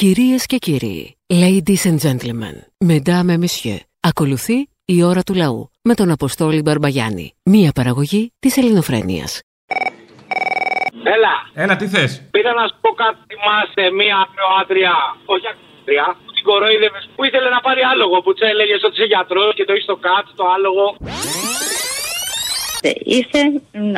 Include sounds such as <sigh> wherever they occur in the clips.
Κυρίες και κύριοι, ladies and gentlemen, mesdames et messieurs, ακολουθεί η ώρα του λαού με τον Αποστόλη Μπαρμπαγιάννη, μία παραγωγή της ελληνοφρένειας. Έλα, Έλα, τι θες; πήρα να σου πω κάτι. Θυμάσαι μία ακροάτρια, όχι ακροάτρια, που την κοροϊδεύες, που ήθελε να πάρει άλογο, που τη έλεγε ότι είσαι γιατρός και το έχεις στο κάτω το άλογο. Είστε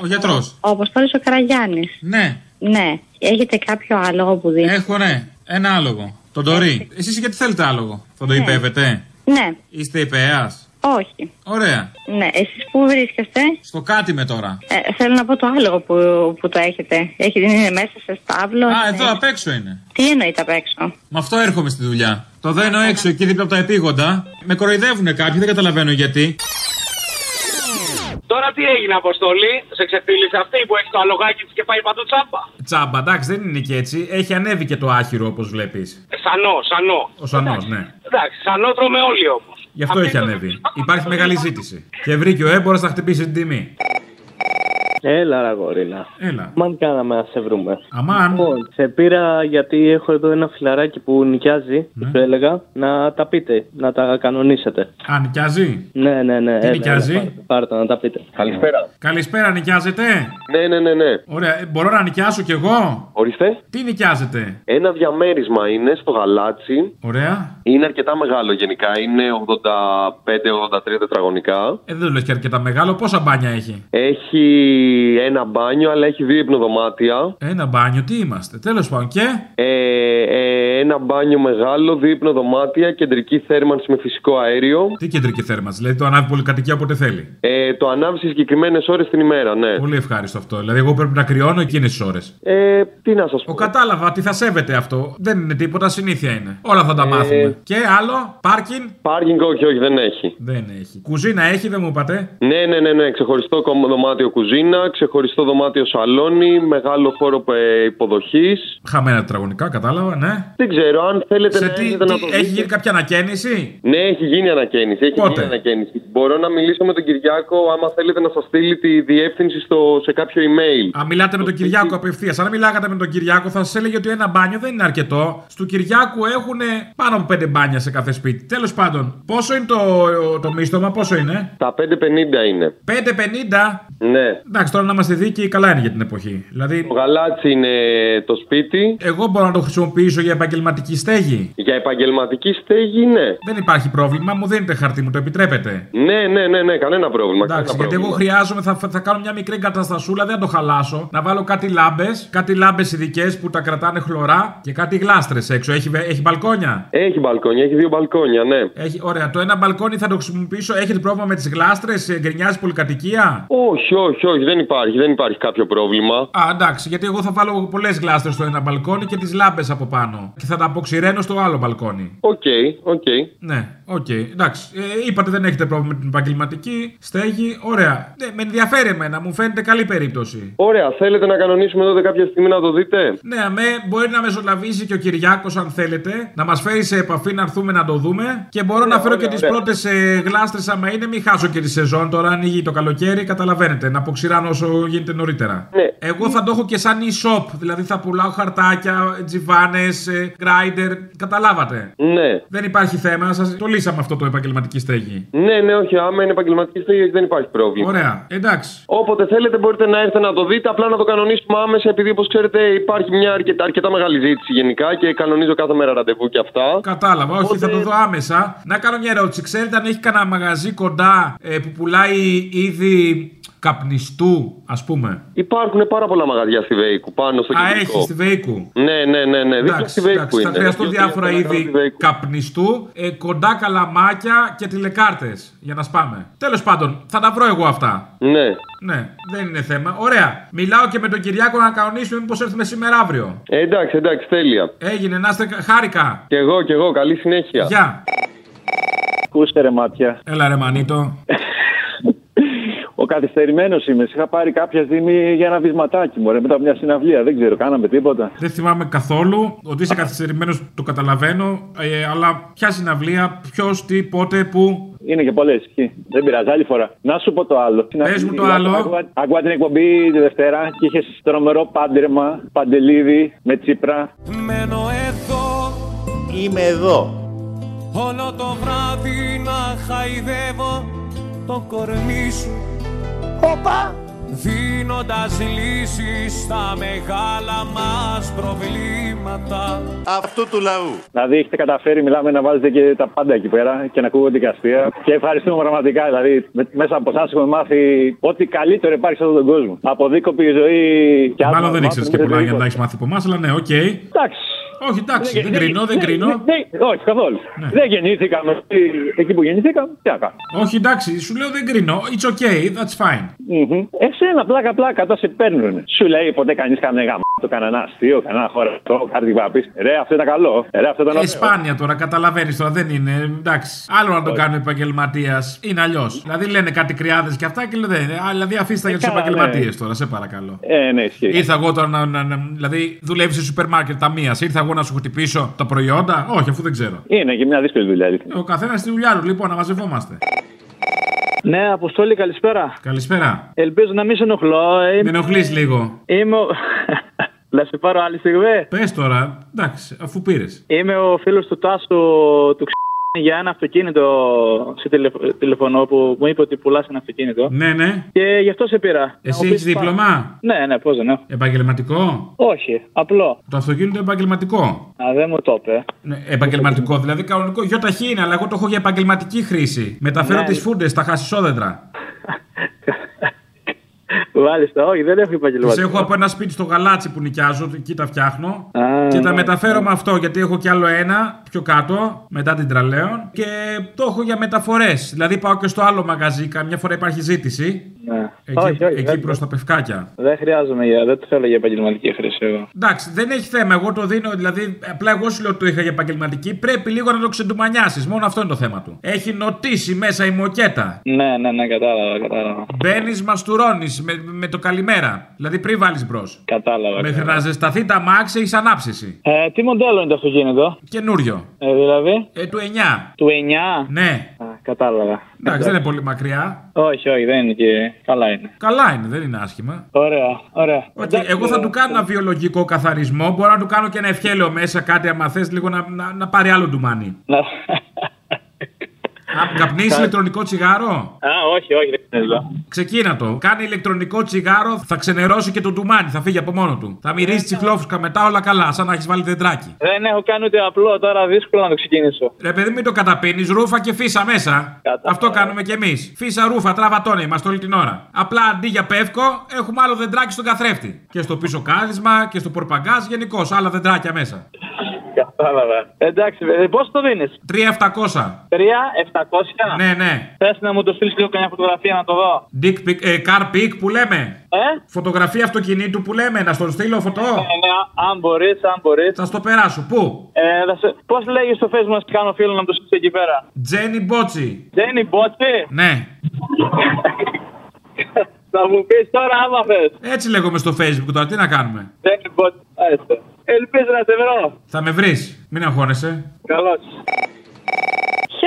Ο γιατρός. ο Αποστόλης ο Καραγιάννης. Ναι, Ναι. Έχετε κάποιο άλογο που δίνει; έχω ναι. Ένα άλογο. Τον Τωρί. Εσείς γιατί θέλετε άλογο; Θα το υπέβετε; Ναι. Είστε υπέας; Όχι. Ωραία. Ναι. Εσείς πού βρίσκεστε; Στο κάτι με τώρα. Ε, θέλω να πω το άλογο που, που το έχετε. Έχει, είναι μέσα σε στάβλο. Α, σε- εδώ απ' έξω είναι. Τι εννοείται απ' έξω; Με αυτό έρχομαι στη δουλειά. Το δένω έξω εκεί δίπλα από τα επίγοντα. Με κοροϊδεύουν κάποιοι, δεν καταλαβαίνω γιατί. Τώρα τι έγινε, Αποστολή, σε ξεφίλησε αυτή που έχει το αλογάκι της και πάει παντού τσάμπα; Τσάμπα, εντάξει, δεν είναι και έτσι. Έχει ανέβει και το άχυρο όπως βλέπεις. Ε, Σανό, σανό. Ο σανός, Εντάξει. ναι. Εντάξει, σανό τρώμε όλοι όμως. Γι' αυτό έχει ανέβει. Υπάρχει μεγάλη ζήτηση. Και βρήκε ο έμπορο να χτυπήσει την τιμή. Έλα, ρε γορίνα. Έλα. Μαν κάναμε να σε βρούμε. Αμάν. Λοιπόν, σε πήρα γιατί έχω εδώ ένα φιλαράκι που νοικιάζει, Ναι. σου έλεγα, να τα πείτε, να τα κανονίσετε. Α, νοικιάζει; Ναι, ναι, ναι. Τι έλα, νοικιάζει; έλα, πάρτε, πάρτε να τα πείτε. Καλησπέρα. Καλησπέρα, νοικιάζετε; Ναι, ναι, ναι, ναι. Ωραία, ε, μπορώ να νοικιάσω κι εγώ; Ορίστε. Τι νοικιάζετε; Ένα διαμέρισμα είναι στο γαλάτσι. Ωραία. Είναι αρκετά μεγάλο γενικά. Είναι 85-83 τετραγωνικά. Ε, δεν το λες και αρκετά μεγάλο. Πόσα μπάνια έχει; Έχει ένα μπάνιο, αλλά έχει δύο υπνοδωμάτια. Ένα μπάνιο, τι είμαστε. Τέλος πάντων. Και; Ε, ε, ένα μπάνιο μεγάλο, δύο υπνοδωμάτια, κεντρική θέρμανση με φυσικό αέριο. Τι κεντρική θέρμανση. Δηλαδή το ανάβει πολυκατοικία όποτε θέλει. Ε, το ανάβει σε συγκεκριμένες ώρες την ημέρα, ναι. Πολύ ευχάριστο αυτό. Δηλαδή, εγώ πρέπει να κρυώνω εκείνες τις ώρες. Ε, τι να σας πω. Ο κατάλαβα τι θα σέβεται αυτό. Δεν είναι τίποτα, συνήθεια είναι. Όλα θα τα Ε. μάθουμε. Και άλλο, πάρκιν. Πάρκινγκ, όχι, όχι, δεν έχει. Δεν έχει. Κουζίνα έχει, δεν μου είπατε; Ναι, ναι, ναι, ναι. Ξεχωριστό κομ- δωμάτιο κουζίνα, ξεχωριστό δωμάτιο σαλόνι, μεγάλο χώρο υποδοχής. Χαμένα τετραγωνικά, κατάλαβα, ναι. Δεν ξέρω, αν θέλετε Σε να τι, έρθετε τι- να το έχει δείτε. γίνει κάποια ανακαίνιση; Ναι, έχει γίνει ανακαίνιση. Έχει Πότε; γίνει ανακαίνιση. Μπορώ να μιλήσω με τον Κυριάκο, άμα θέλετε να σας στείλει τη διεύθυνση στο, σε κάποιο email. Αν μιλάτε με τον Κυριάκο απευθείας. Αν μιλάγατε με τον Κυριάκο, θα σας έλεγε ότι ένα μπάνιο δεν είναι αρκετό. Στου Κυριάκου έχουν πάνω από πέντε μπάνια σε κάθε σπίτι. Τέλος πάντων, πόσο είναι το, το μίστομα, πόσο είναι; Τα 550 είναι. 5,50. Ναι. Εντάξει, τώρα να είμαστε δίκαιοι, καλά είναι για την εποχή. Δηλαδή, Το γαλάτσι είναι το σπίτι. εγώ μπορώ να το χρησιμοποιήσω για επαγγελματική στέγη. Για επαγγελματική στέγη, ναι. Δεν υπάρχει πρόβλημα, μου δίνετε χαρτί, μου το επιτρέπετε. Ναι, ναι, ναι, ναι, κανένα πρόβλημα. Εντάξει, κανένα γιατί εγώ πρόβλημα. χρειάζομαι, θα, θα κάνω μια μικρή εγκαταστασούλα, δεν θα το χαλάσω. Να βάλω κάτι λάμπες, κάτι λάμπες ειδικές που τα κρατάνε χλωρά και κάτι γλάστρες έξω. Έχει, βε- έχει μπαλκόνια; Έχει μπαλκόνια, έχει δύο μπαλκόνια, ναι. Έχει, ωραία, το ένα μπαλκόνι θα το χρησιμοποιήσω. Έχετε πρόβλημα με τις γλάστρες, γκρινιάζει πολυκατοικία; Όχι, όχι, όχι, δεν υπάρχει, δεν υπάρχει κάποιο πρόβλημα. Α, εντάξει, γιατί εγώ θα βάλω πολλές γλάστρες στο ένα μπαλκόνι και τις λάμπες από πάνω. Και θα τα αποξηραίνω στο άλλο μπαλκόνι. OK, OK. Ναι, οκ, εντάξει. Ε, είπατε δεν έχετε πρόβλημα με την επαγγελματική στέγη. Ωραία. Ναι, με ενδιαφέρει εμένα, μου φαίνεται καλή περίπτωση. Ωραία, θέλετε να κανονίσουμε τότε κάποια στιγμή να το δείτε; Ναι, αμέ, μπορεί να μεσολαβήσει και ο Κυριάκος αν θέλετε, να μας φέρει σε επαφή να έρθουμε να το δούμε. Και μπορώ να φέρω ωραία, και τις ωραία. πρώτες ε, γλάστρες άμα είναι, μην χάσω και τη σεζόν τώρα. Ανοίγει το καλοκαίρι, καταλαβαίνετε. Να αποξηράνω όσο γίνεται νωρίτερα. Ναι. Εγώ θα το έχω και σαν e-shop, δηλαδή θα πουλάω χαρτάκια, τζιβάνες, grinder. Καταλάβατε. Ναι. Δεν υπάρχει θέμα, σας το λύσαμε αυτό το επαγγελματική στέγη. Ναι, ναι, όχι, άμα είναι επαγγελματική στέγη δεν υπάρχει πρόβλημα. Ωραία, εντάξει. Όποτε θέλετε μπορείτε να έρθετε να το δείτε, απλά να το κανονίσουμε άμεσα, επειδή όπως ξέρετε υπάρχει μια αρκετά, αρκετά μεγάλη ζήτηση γενικά και κανονίζω κάθε μέρα ραντεβού και αυτά. Κατάλαβα, όχι, Οπότε- θα το δω άμεσα. Να κάνω μια ερώτηση. Ξέρετε αν έχει κανένα μαγαζί κοντά ε, που πουλάει είδη καπνιστού, ας πούμε; Υπάρχουν πάρα πολλά μαγαζιά στη Βέικου πάνω στο Α, κεντρικό. έχει στη Βέικου; Ναι, ναι, ναι, ναι. Δίπλα στη Εντάξει, Βέικου εντάξει, θα είναι. χρειαστώ Δύο-τρία διάφορα παρακάτω είδη στη Βέικου. καπνιστού, ε, κοντά καλαμάκια και τηλεκάρτες για να σπάμε. Τέλος πάντων, θα τα βρω εγώ αυτά. Ναι. Ναι, δεν είναι θέμα. Ωραία. Μιλάω και με τον Κυριάκο να κανονίσουμε μήπως έρθουμε σήμερα αύριο. Ε, εντάξει, εντάξει, τέλεια. Έγινε, να είστε κα- χάρηκα. Κι εγώ, κι εγώ, καλή συνέχεια. Γεια. Ακούστε ρε μάτια. Έλα ρε Μανίτο. <laughs> Ο καθυστερημένος είμαι. Σε είχα πάρει κάποια στιγμή για ένα βυσματάκι μου, ρε, μετά από μια συναυλία. Δεν ξέρω, κάναμε τίποτα. Δεν θυμάμαι καθόλου ότι είσαι καθυστερημένος, το καταλαβαίνω. Ε, αλλά ποια συναυλία, ποιος, τι, πότε, πού; Είναι και πολλές. Δεν πειράζει, άλλη φορά. Να σου πω το άλλο. Πες μου το άλλο. Άκουγα- Άκουγα την εκπομπή τη Δευτέρα και είχες τρομερό πάντρεμα, παντελίδι με τσίπρα. Μένω εδώ είμαι εδώ. Όλο το βράδυ να χαϊδεύω το κορμί σου Όπα! Δίνοντας λύσεις στα μεγάλα μας προβλήματα Αυτού του λαού. Δηλαδή έχετε καταφέρει, μιλάμε να βάζετε και τα πάντα εκεί πέρα και να ακούγονται και αστεία. Και ευχαριστούμε πραγματικά. Δηλαδή με- μέσα από εσάς έχουμε μάθει ό,τι καλύτερο υπάρχει σε αυτόν τον κόσμο. Από δίκοπη ζωή και άλλα. Μάλλον δεν ήξερες και πολλά για να τα έχεις μάθει από εμάς, αλλά ναι, οκ. Εντάξει. Όχι, εντάξει, δεν κρίνω, δεν κρίνω. δεν- Όχι, καθόλου. Δεν γεννήθηκαμε εκεί- εκεί που γεννηθήκαμε. Τι να κάνουμε. Όχι, εντάξει, σου λέω δεν κρίνω. It's okay, that's fine. Μμμ. Εσένα πλάκα πλάκα τώρα σε παίρνουν. Σου λέει ποτέ κανείς κανένα γάμο. Το κανένα αστείο, κανένα χωρατό, κάτι που να πεις. Ρε, αυτό ήταν καλό. Ρε, αυτό ήταν Ε, ωραίο. σπάνια τώρα, καταλαβαίνεις τώρα, δεν είναι. Εντάξει. Άλλο να το κάνει επαγγελματίας. Είναι αλλιώς. Δηλαδή λένε κάτι κρυάδες και αυτά και λένε. «Α, Δηλαδή αφήστε για τους Ε, καλά, επαγγελματίες ναι. τώρα, σε παρακαλώ. Ε, ναι, ισχύει. Ήρθα εγώ τώρα να. να, να δηλαδή, δουλεύεις σε σούπερ μάρκετ ταμείας. Ήρθα εγώ να σου χτυπήσω τα προϊόντα. Όχι, αφού δεν ξέρω. Είναι και μια δύσκολη δουλειά. αλήθεια. Ο καθένας στη δουλειά του, λοιπόν, να μαζευόμαστε. Ναι, Αποστόλη, καλησπέρα. Καλησπέρα. Ελπίζω να μην σε ενοχλώ. ε, Με ενοχλείς λίγο. Είμαι ο... Να σε πάρω άλλη στιγμή. Πες τώρα, εντάξει, αφού πήρες. Είμαι ο φίλος του Τάσου του Ξ... για ένα αυτοκίνητο σε τηλεφ- τηλεφωνώ που μου είπε ότι πουλάς ένα αυτοκίνητο. Ναι, ναι. Και γι' αυτό σε πήρα. Εσύ Να μου έχεις πεις πά- δίπλωμα; Ναι, ναι, πώς δεν έχω. Επαγγελματικό; Όχι, απλό. Το αυτοκίνητο επαγγελματικό; Α, δεν μου το είπε. Ναι, επαγγελματικό, δηλαδή κανονικό. Γιοταχή είναι, αλλά εγώ το έχω για επαγγελματική χρήση. Μεταφέρω Ναι. τις φούντες, τα χασισόδεντρα. <laughs> Μάλιστα, όχι, δεν έχω Τι επαγγελματικό. έχω από ένα σπίτι στο γαλάτσι που νοικιάζω, εκεί τα φτιάχνω. Α, και τα ναι. μεταφέρω με αυτό, γιατί έχω κι άλλο ένα πιο κάτω, μετά την τραλέον. Και το έχω για μεταφορές. Δηλαδή πάω και στο άλλο μαγαζί, καμιά φορά υπάρχει ζήτηση. Ναι. Εκεί, όχι, όχι, εκεί δεν, προς τα πευκάκια. δεν χρειάζομαι για, δεν το θέλω για επαγγελματική χρήση εγώ. Εντάξει, δεν έχει θέμα. Εγώ το δίνω, δηλαδή, απλά εγώ σου λέω ότι το είχα για επαγγελματική. Πρέπει λίγο να το ξεντουμανιάσεις. Μόνο αυτό είναι το θέμα του. Έχει νοτήσει μέσα η μοκέτα. Ναι, ναι, ναι, κατάλαβα, κατάλαβα. Μπαίνεις, μαστουρώνεις με, με το καλημέρα. Δηλαδή πριν βάλεις μπρος. Κατάλαβα. Μέχρι κατάλαβα. να ζεσταθεί τα μάξι, έχεις ανάψηση. Ε, τι μοντέλο είναι το αυτοκίνητο, Καινούριο. ε, δηλαδή, Ε, του 9. του 9. Ναι. Α, κατάλαβα. Εντάξει, δεν είναι πολύ μακριά. Όχι, όχι, δεν είναι και. Καλά είναι. Καλά είναι, δεν είναι άσχημα. Ωραία, ωραία. Ότι Εντάξει, εγώ θα ε, του κάνω ένα βιολογικό καθαρισμό. Μπορώ να του κάνω και ένα ευχέλαιο μέσα, κάτι άμα θες λίγο να, να, να πάρει άλλο ντουμάνι. Να- Α, Καπνίσει ηλεκτρονικό τσιγάρο; Α, όχι, όχι, δεν είναι εδώ. Ξεκίνα το. Κάνει ηλεκτρονικό τσιγάρο, θα ξενερώσει και το ντουμάνι, θα φύγει από μόνο του. Θα μυρίσει τσιφλόφουσκα μετά όλα καλά, σαν να έχεις βάλει δεντράκι. Δεν έχω κάνει ούτε απλό, τώρα δύσκολο να το ξεκινήσω. Ρε παιδί, μην το καταπίνεις, ρούφα και φύσα μέσα. Κατάλαβα. Αυτό κάνουμε κι εμείς. Φύσα ρούφα, τραβατώνε, είμαστε όλη την ώρα. Απλά αντί για πεύκο, έχουμε άλλο δεντράκι στον καθρέφτη. Και στο πίσω κάδισμα και στο πορπαγκάζ γενικώς, άλλα δεντράκια μέσα. Κατάλαβα. Εντάξει, ε, πώ το δίνεις; 3-700. 3, 700. Ναι, ναι. Θες να μου το στείλεις λίγο καμιά φωτογραφία να το δω; Dick pic, ε, car pic που λέμε. Ε; Φωτογραφία αυτοκινήτου που λέμε, να στον στείλω φωτό. Ναι, ναι, αν μπορείς, αν μπορείς. Θα στο περάσω. Πού; Ε, Πώς λέγεις στο facebook να σου κάνω φίλο να το στείλεις εκεί πέρα; Τζένι Μπότσι. Δεν είναι μπότσι; Ναι. <laughs> Θα μου πεις τώρα άμα θες. Έτσι λέγομαι στο facebook τώρα, τι να κάνουμε; Δεν είναι μπότσι. Άιστε. Ελπίζω να σε βρω. Θα με βρεις. Μην αγχώνεσαι. Καλώς.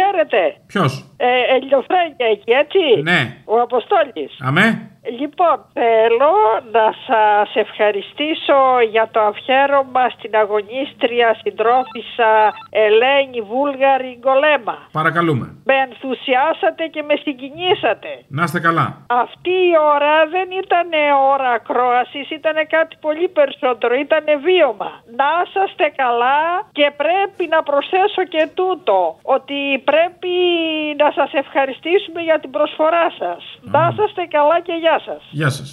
Χαίρετε. Ποιος; Ε, Ελιοφρένια εκεί, έτσι. Ναι. Ο Αποστόλης. Αμέ. Λοιπόν, θέλω να σας ευχαριστήσω για το αφιέρωμα στην αγωνίστρια συντρόφισσα Ελένη Βούλγαρη Γκολέμα. Παρακαλούμε. Με ενθουσιάσατε και με συγκινήσατε. Να είστε καλά. Αυτή η ώρα δεν ήταν ώρα ακρόασης, ήταν κάτι πολύ περισσότερο, ήταν βίωμα. Να είσαστε καλά και πρέπει να προσθέσω και τούτο, ότι πρέπει να σας ευχαριστήσουμε για την προσφορά σας. Να είσαστε καλά και γεια σας. Γεια σας.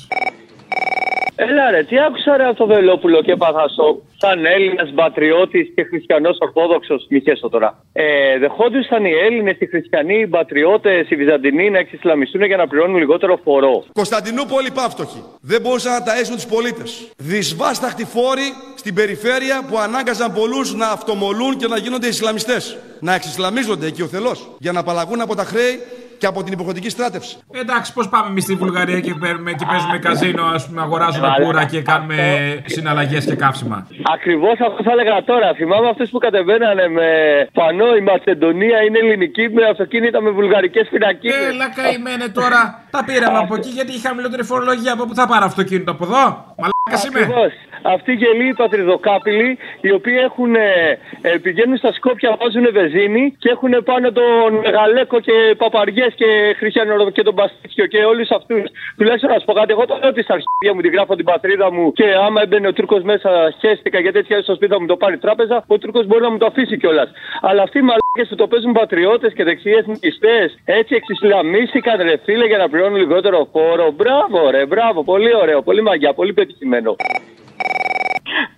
Έλα ρε, τι άκουσα ρε από το Βελόπουλο και έπαθα σοκ. Σαν Έλληνας πατριώτης και χριστιανός Ορθόδοξος, μη χέσω τώρα. Ε, δεχόντουσαν οι Έλληνες, οι χριστιανοί, οι πατριώτες, οι Βυζαντινοί να εξισλαμιστούν για να πληρώνουν λιγότερο φορό. Κωνσταντινούπολη πάυτοχοι. Δεν μπορούσαν να ταΐσουν τους πολίτες. Δυσβάσταχτοι φόροι στην περιφέρεια που ανάγκαζαν πολλούς να αυτομολούν και να γίνονται Ισλαμιστές. Να εξισλαμίζονται εκεί ο θελός για να απαλλαγούν από τα χρέη και από την υποχρεωτική στράτευση. Εντάξει, πώς πάμε εμείς στη Βουλγαρία και, παίρνουμε, και παίζουμε καζίνο, ας πούμε, αγοράζουμε πουρα και κάνουμε συναλλαγές και καύσιμα. Ακριβώς αυτό θα έλεγα τώρα. Θυμάμαι αυτούς που κατεβαίνανε με πανό η Μακεδονία είναι ελληνική με αυτοκίνητα με βουλγαρικές φυλακίε. Έλα, καημένε τώρα. Τα πήραμε από εκεί γιατί είχαμε χαμηλότερη φορολογία. Από πού θα πάρω αυτοκίνητο από εδώ; Μαλάκα είμαι. Ακριβώς. αυτοί οι γελοί πατριδοκάπηλοι, οι οποίοι έχουν, ε, ε, πηγαίνουν στα Σκόπια, βάζουν βεζίνη και έχουν πάνω τον Μεγαλέκο και Παπαριές και Χριστιανό και τον Παστίτσιο και όλους αυτούς. Τουλάχιστον να σου πω κάτι, εγώ το λέω ότι στα αρχίδια μου την γράφω την πατρίδα μου και άμα έμπαινε ο Τούρκος μέσα, χέστηκα γιατί έτσι στο σπίτι θα μου το πάρει τράπεζα, ο Τούρκος μπορεί να μου το αφήσει κιόλας. Αλλά αυτοί οι μαλάκε που το παίζουν πατριώτες και δεξιές νικιστέ, έτσι εξισλαμίστηκαν ρε φίλε για να πληρώνουν λιγότερο φόρο. Μπράβο, ρε, μπράβο, πολύ ωραίο, πολύ μαγιά, πολύ πετυχημένο.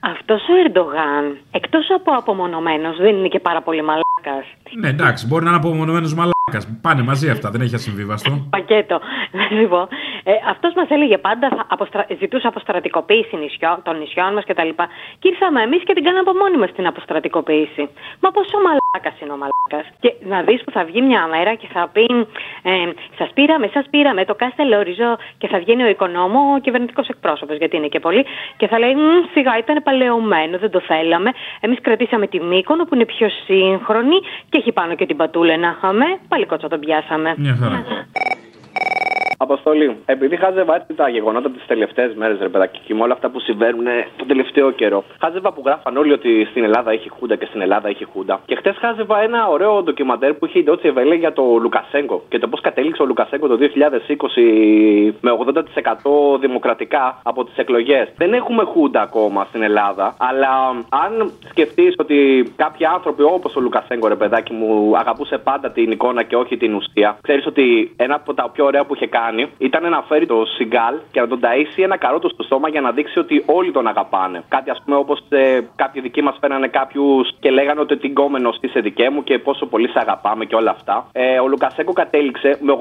Αυτός ο Ερντογάν, εκτός από απομονωμένος, δεν είναι και πάρα πολύ μαλάκας. Ναι, εντάξει, μπορεί να είναι απομονωμένος μαλάκας. Πάνε μαζί αυτά, δεν έχει ασυμβίβαστο. Πακέτο. Να σου πω. Ε, Αυτός μας έλεγε πάντα, θα αποστρα... ζητούσε αποστρατικοποίηση νησιό, των νησιών μας κτλ. Και, και ήρθαμε εμείς και την κάναμε από μόνοι μα την αποστρατικοποίηση. Μα πόσο μαλάκα είναι ο μαλάκας. Και να δεις που θα βγει μια μέρα και θα πει ε, Σας πήραμε, σας πήραμε, το κάστε όριζο και θα βγαίνει ο οικονόμο, ο κυβερνητικός εκπρόσωπος, γιατί είναι και πολύ, και θα λέει «Μμ, Σιγά ήταν παλαιωμένο, δεν το θέλαμε. Εμείς κρατήσαμε τη Μύκονο που είναι πιο σύγχρονη και έχει πάνω και την Πατούλε να είχαμε. Πάλι κότσα τον πιάσαμε. Μια χαρά. Αποστολή, επειδή χάζευα έτσι τα γεγονότα τις τελευταίες μέρες, ρε παιδάκι, και με όλα αυτά που συμβαίνουν τον τελευταίο καιρό, χάζευα που γράφαν όλοι ότι στην Ελλάδα έχει χούντα και στην Ελλάδα έχει χούντα. Και χτες χάζευα ένα ωραίο ντοκιμαντέρ που είχε η Ντότσε Βέλε για το Λουκασέγκο και το πώς κατέληξε ο Λουκασέγκο το 2020 με 80% δημοκρατικά από τις εκλογές. Δεν έχουμε χούντα ακόμα στην Ελλάδα, αλλά αν σκεφτείς ότι κάποιοι άνθρωποι όπως ο Λουκασέγκο, ρε παιδάκι μου, αγαπούσε πάντα την εικόνα και όχι την ουσία, ξέρεις ότι ένα από τα πιο ωραία που είχε κάνει ήταν να φέρει το Σιγκάλ και να τον ταΐσει ένα καρότο στο στόμα για να δείξει ότι όλοι τον αγαπάνε. Κάτι ας πούμε όπως ε, κάποιοι δικοί μας φέρανε κάποιους και λέγανε ότι την κόμενος είσαι δικέ μου και πόσο πολύ σε αγαπάμε και όλα αυτά. Ε, ο Λουκασέκο κατέληξε με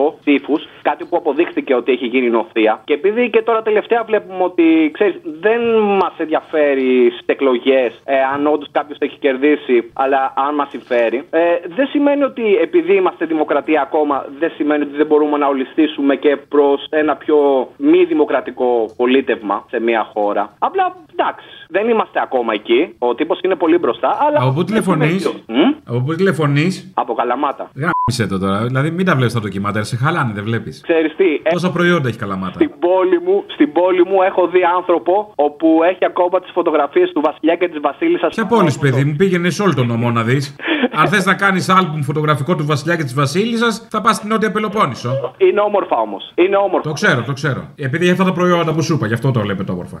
80% ψήφους, κάτι που αποδείχθηκε ότι έχει γίνει νοθεία. Και επειδή και τώρα τελευταία βλέπουμε ότι ξέρεις, δεν μας ενδιαφέρει στις εκλογές ε, αν όντως κάποιος έχει κερδίσει, αλλά αν μας συμφέρει, ε, δεν σημαίνει ότι επειδή είμαστε δημοκρατία ακόμα, δεν σημαίνει ότι δεν μπορούμε να ολιστήσουμε και προς ένα πιο μη δημοκρατικό πολίτευμα σε μια χώρα. Απλά εντάξει, δεν είμαστε ακόμα εκεί. Ο τύπος είναι πολύ μπροστά, αλλά. Από πού τηλεφωνείς; Από πού τηλεφωνείς; Από Καλαμάτα. Γάμισε το τώρα. Δηλαδή μην τα βλέπεις τα ντοκιμάτερ, σε χαλάνε, δεν βλέπεις. Ξέρεις τι, ε, Πόσα προϊόντα έχει καλαμάτα; στην πόλη, μου, στην πόλη μου έχω δει άνθρωπο όπου έχει ακόμα τις φωτογραφίες του Βασιλιά και της Βασίλισσας. Ποια πόλη, παιδί μου, πήγαινες σε όλο τον νομό να δεις. Αν θες να κάνεις άλμπουμ φωτογραφικό του Βασιλιά και της Βασίλισσας, θα πας στην Νότια Πελοπόννησο. Είναι όμορφα όμως. Είναι όμορφα. Το ξέρω, το ξέρω. Επειδή έχει αυτά τα προϊόντα που σου είπα, γι' αυτό το βλέπετε όμορφα.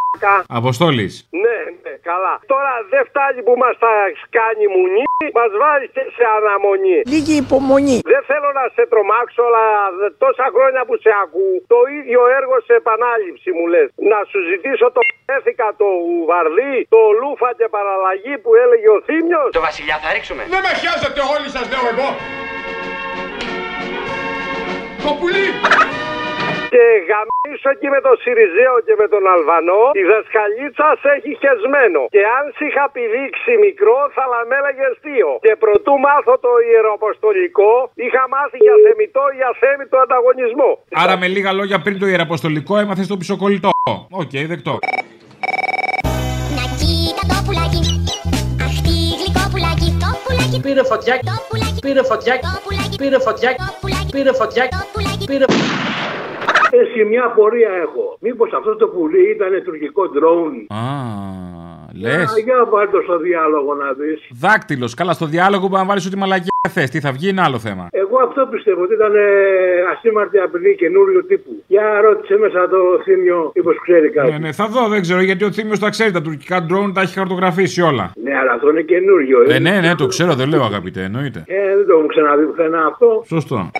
Αποστόλης. Ναι, ναι, καλά. Τώρα δεν φτάνει που μας τα κάνει μουνί, μας βάζει και σε αναμονή. Λίγη υπομονή. Δεν θέλω να σε τρομάξω, αλλά δε- τόσα χρόνια που σε ακούω, το ίδιο έργο σε επανάληψη μου λες. Να σου ζητήσω το έθικα το βαρδί, το λούφα και παραλλαγή που έλεγε ο Θήμιος. Το βασιλιά θα ρίξουμε. Δεν με χιάζετε όλοι σας λέω εγώ. Το πουλί. Και γαμήσω εκεί με τον Σιριζέο και με τον Αλβανό, η δασκαλίτσα σε έχει χεσμένο. Και αν σε είχα πηδήξει μικρό, θα με έλεγε δύο. Και προτού μάθω το ιεραποστολικό, είχα μάθει για θεμιτό ή αθέμιτο ανταγωνισμό. Άρα με λίγα λόγια πριν το ιεραποστολικό έμαθες το πισωκολλητό. Οκ, δεκτό. Πήρε φωτιά, πήρε φωτιά, πήρε φωτιά, πήρε φωτιά, πήρε Εσύ μια απορία έχω. Μήπως αυτό το πουλί ήταν τουρκικό ντρόουν; Α, λες. Α, Για βάλ το στο διάλογο να δεις. Δάκτυλος. Καλά, στο διάλογο που να βάλεις ό,τι μαλακιά θες. Τι θα βγει είναι άλλο θέμα. Εγώ αυτό πιστεύω ότι ήταν ε, ασήμαρτη απειλή καινούριου τύπου. Για ρώτησε μέσα το θύμιο, μήπως ξέρει κάτι. Ναι, ναι, θα δω, δεν ξέρω γιατί ο Θήμιος τα ξέρει. Τα τουρκικά drone τα έχει χαρτογραφήσει όλα. Ναι, αλλά αυτό είναι καινούριο. Ε, ναι, ναι, το ξέρω, δεν λέω αγαπητέ, εννοείται. Ε, δεν το έχω ξαναδεί πουθενά αυτό. Σωστό.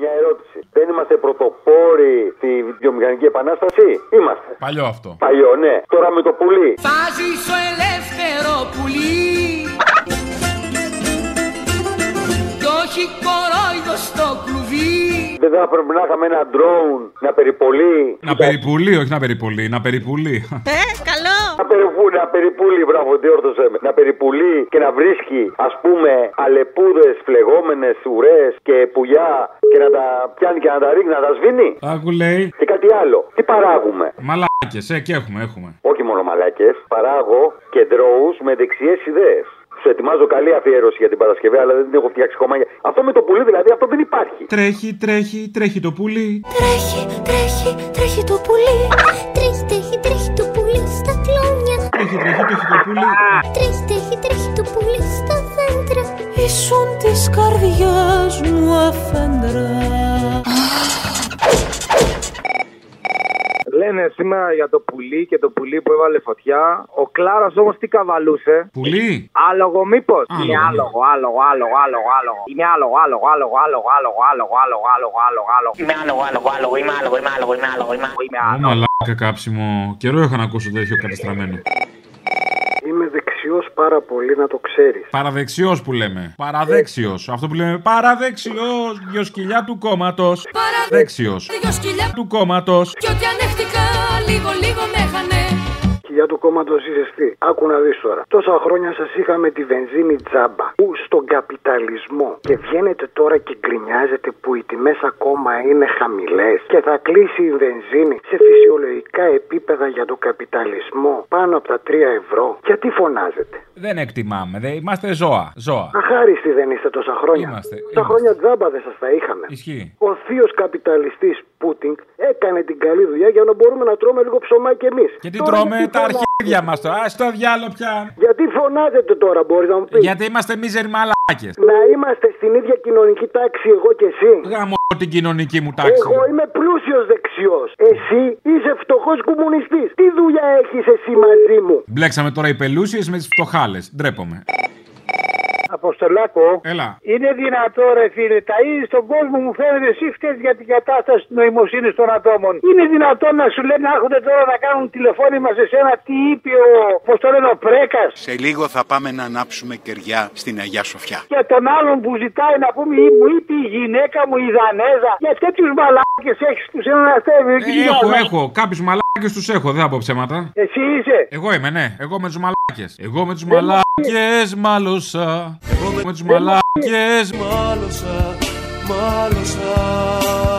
Μια ερώτηση. Δεν είμαστε πρωτοπόροι στη βιομηχανική επανάσταση; Είμαστε. Παλιό αυτό. Παλιό, ναι. Τώρα με το πουλί. Θα ζήσω ελεύθερο πουλί Κι όχι κορόιδο στο κλουβί Δεν θα έπρεπε να είχαμε ένα drone να περιπολεί. Να περιπουλεί, όχι να περιπουλεί, να περιπουλεί. Ε, καλό Να, περιπου, να να περιπουλεί, μπράβο, τι όρθωσε με. Να περιπουλεί και να βρίσκει, ας πούμε, αλεπούδες, φλεγόμενες, ουρές και πουλιά και να τα πιάνει και να τα ρίχνει, να τα σβήνει. Άκου λέει. Και κάτι άλλο. Τι παράγουμε; Μαλάκες, ε, και έχουμε, έχουμε. Όχι μόνο μαλάκες. Παράγω και ντρόου με δεξιές ιδέες. Σου ετοιμάζω καλή αφιέρωση για την Παρασκευή, αλλά δεν την έχω φτιάξει ακόμα. Αυτό με το πουλί δηλαδή, αυτό δεν υπάρχει. Τρέχει, τρέχει, τρέχει το πουλί. Τρέχει, τρέχει, τρέχει το πουλί. Τρέχει, τρέχει, τρέχει το πουλί στα κλόνια. Τρέχει, τρέχει, τρέχει το πουλί. Τρέχει, τρέχει, τρέχει το πουλί στα δέντρα. Ήσουν της καρδιάς μου αφέντρα. Λένε σήμερα για το πουλί και το πουλί που έβαλε φωτιά. Ο Κλάρα όμω τι καβαλούσε. Πουλί. Άλογο, μήπω. Άλογο, Είναι ναι. άλογο, άλογο, άλογο, άλογο, άλογο. Είναι άλογο, άλογο, άλογο, άλογο, άλογο, άλογο, άλογο, άλογο, άλογο, άλογο. Είμαι άλογο, άλογο, άλογο, είμαι άλογο, είμαι άλογο, είμαι άλογο, είμαι άλογο, είμαι Ω άλογο. μαλάκα κάψιμο. Καιρό είχα να ακούσω τέτοιο κατεστραμμένο. Είμαι δεξιός πάρα πολύ να το ξέρεις. Παραδεξιός που λέμε. Παραδέξιος. Αυτό που λέμε παραδεξιό. Δυο σκυλιά του κόμματος. Δέξιο. Δυο σκυλιά Του κόμματος. Κι ό,τι ανέχτηκα λίγο λίγο με χανε Κοιλιά του κόμματο είσαι τι. Άκου να δεις τώρα. Τόσα χρόνια σας είχαμε τη βενζίνη τζάμπα. Που στον καπιταλισμό. Και βγαίνετε τώρα και γκρινιάζετε που οι τιμές ακόμα είναι χαμηλές. Και θα κλείσει η βενζίνη σε φυσιολογικά επίπεδα για τον καπιταλισμό πάνω από τα 3 ευρώ. Γιατί φωνάζετε; Δεν εκτιμάμε. Δεν... Είμαστε ζώα. Ζώα. Αχάριστοι δεν είστε τόσα χρόνια. Είμαστε, Τόσα είμαστε. χρόνια τζάμπα δεν σας τα είχαμε. Ισχύει. Ο θείος καπιταλιστής Πούτιν έκανε την καλή δουλειά για να μπορούμε να τρώμε λίγο ψωμάκι κι εμείς. Και τι τρώμε; τα αρχίδια μας τώρα. Α το διάλο πια. Γιατί φωνάζετε τώρα, μπορείς να μου πεις; Γιατί είμαστε μίζεροι μαλάκες. Να είμαστε στην ίδια κοινωνική τάξη εγώ και εσύ. Γαμώ την κοινωνική μου τάξη. Εγώ είμαι πλούσιος δεξιός. Εσύ είσαι φτωχός κομμουνιστής. Τι δουλειά έχεις εσύ μαζί μου; Μπλέξαμε τώρα οι πελούσιες με τις φτωχάλες. Ντρέπομαι. Αποστολάκο. Έλα. Είναι δυνατό, ρε φίλε, τα είδη στον κόσμο μου φαίνεται εσύ φταίεις για την κατάσταση της νοημοσύνης των ατόμων. Είναι δυνατόν να σου λένε να έρχονται τώρα να κάνουν τηλεφώνημα σε σένα τι είπε ο, πώς το λένε, ο Πρέκας. Σε λίγο θα πάμε να ανάψουμε κεριά στην Αγιά Σοφιά. Και τον άλλον που ζητάει να πούμε, «Ή μου είπε η γυναίκα μου η Δανέζα. Για τέτοιους μαλάκες έχεις που σε ένα αστέρι. Ε, έχω, έχω. Κάποιους μαλάκες τους έχω. Δεν θα πω ψέματα. Εσύ είσαι. Εγώ είμαι, ναι. Εγώ με τους μαλάκες. Εγώ με τους μαλάκες μάλωσα. Εγώ με τους μαλάκες μάλωσα. Μάλωσα.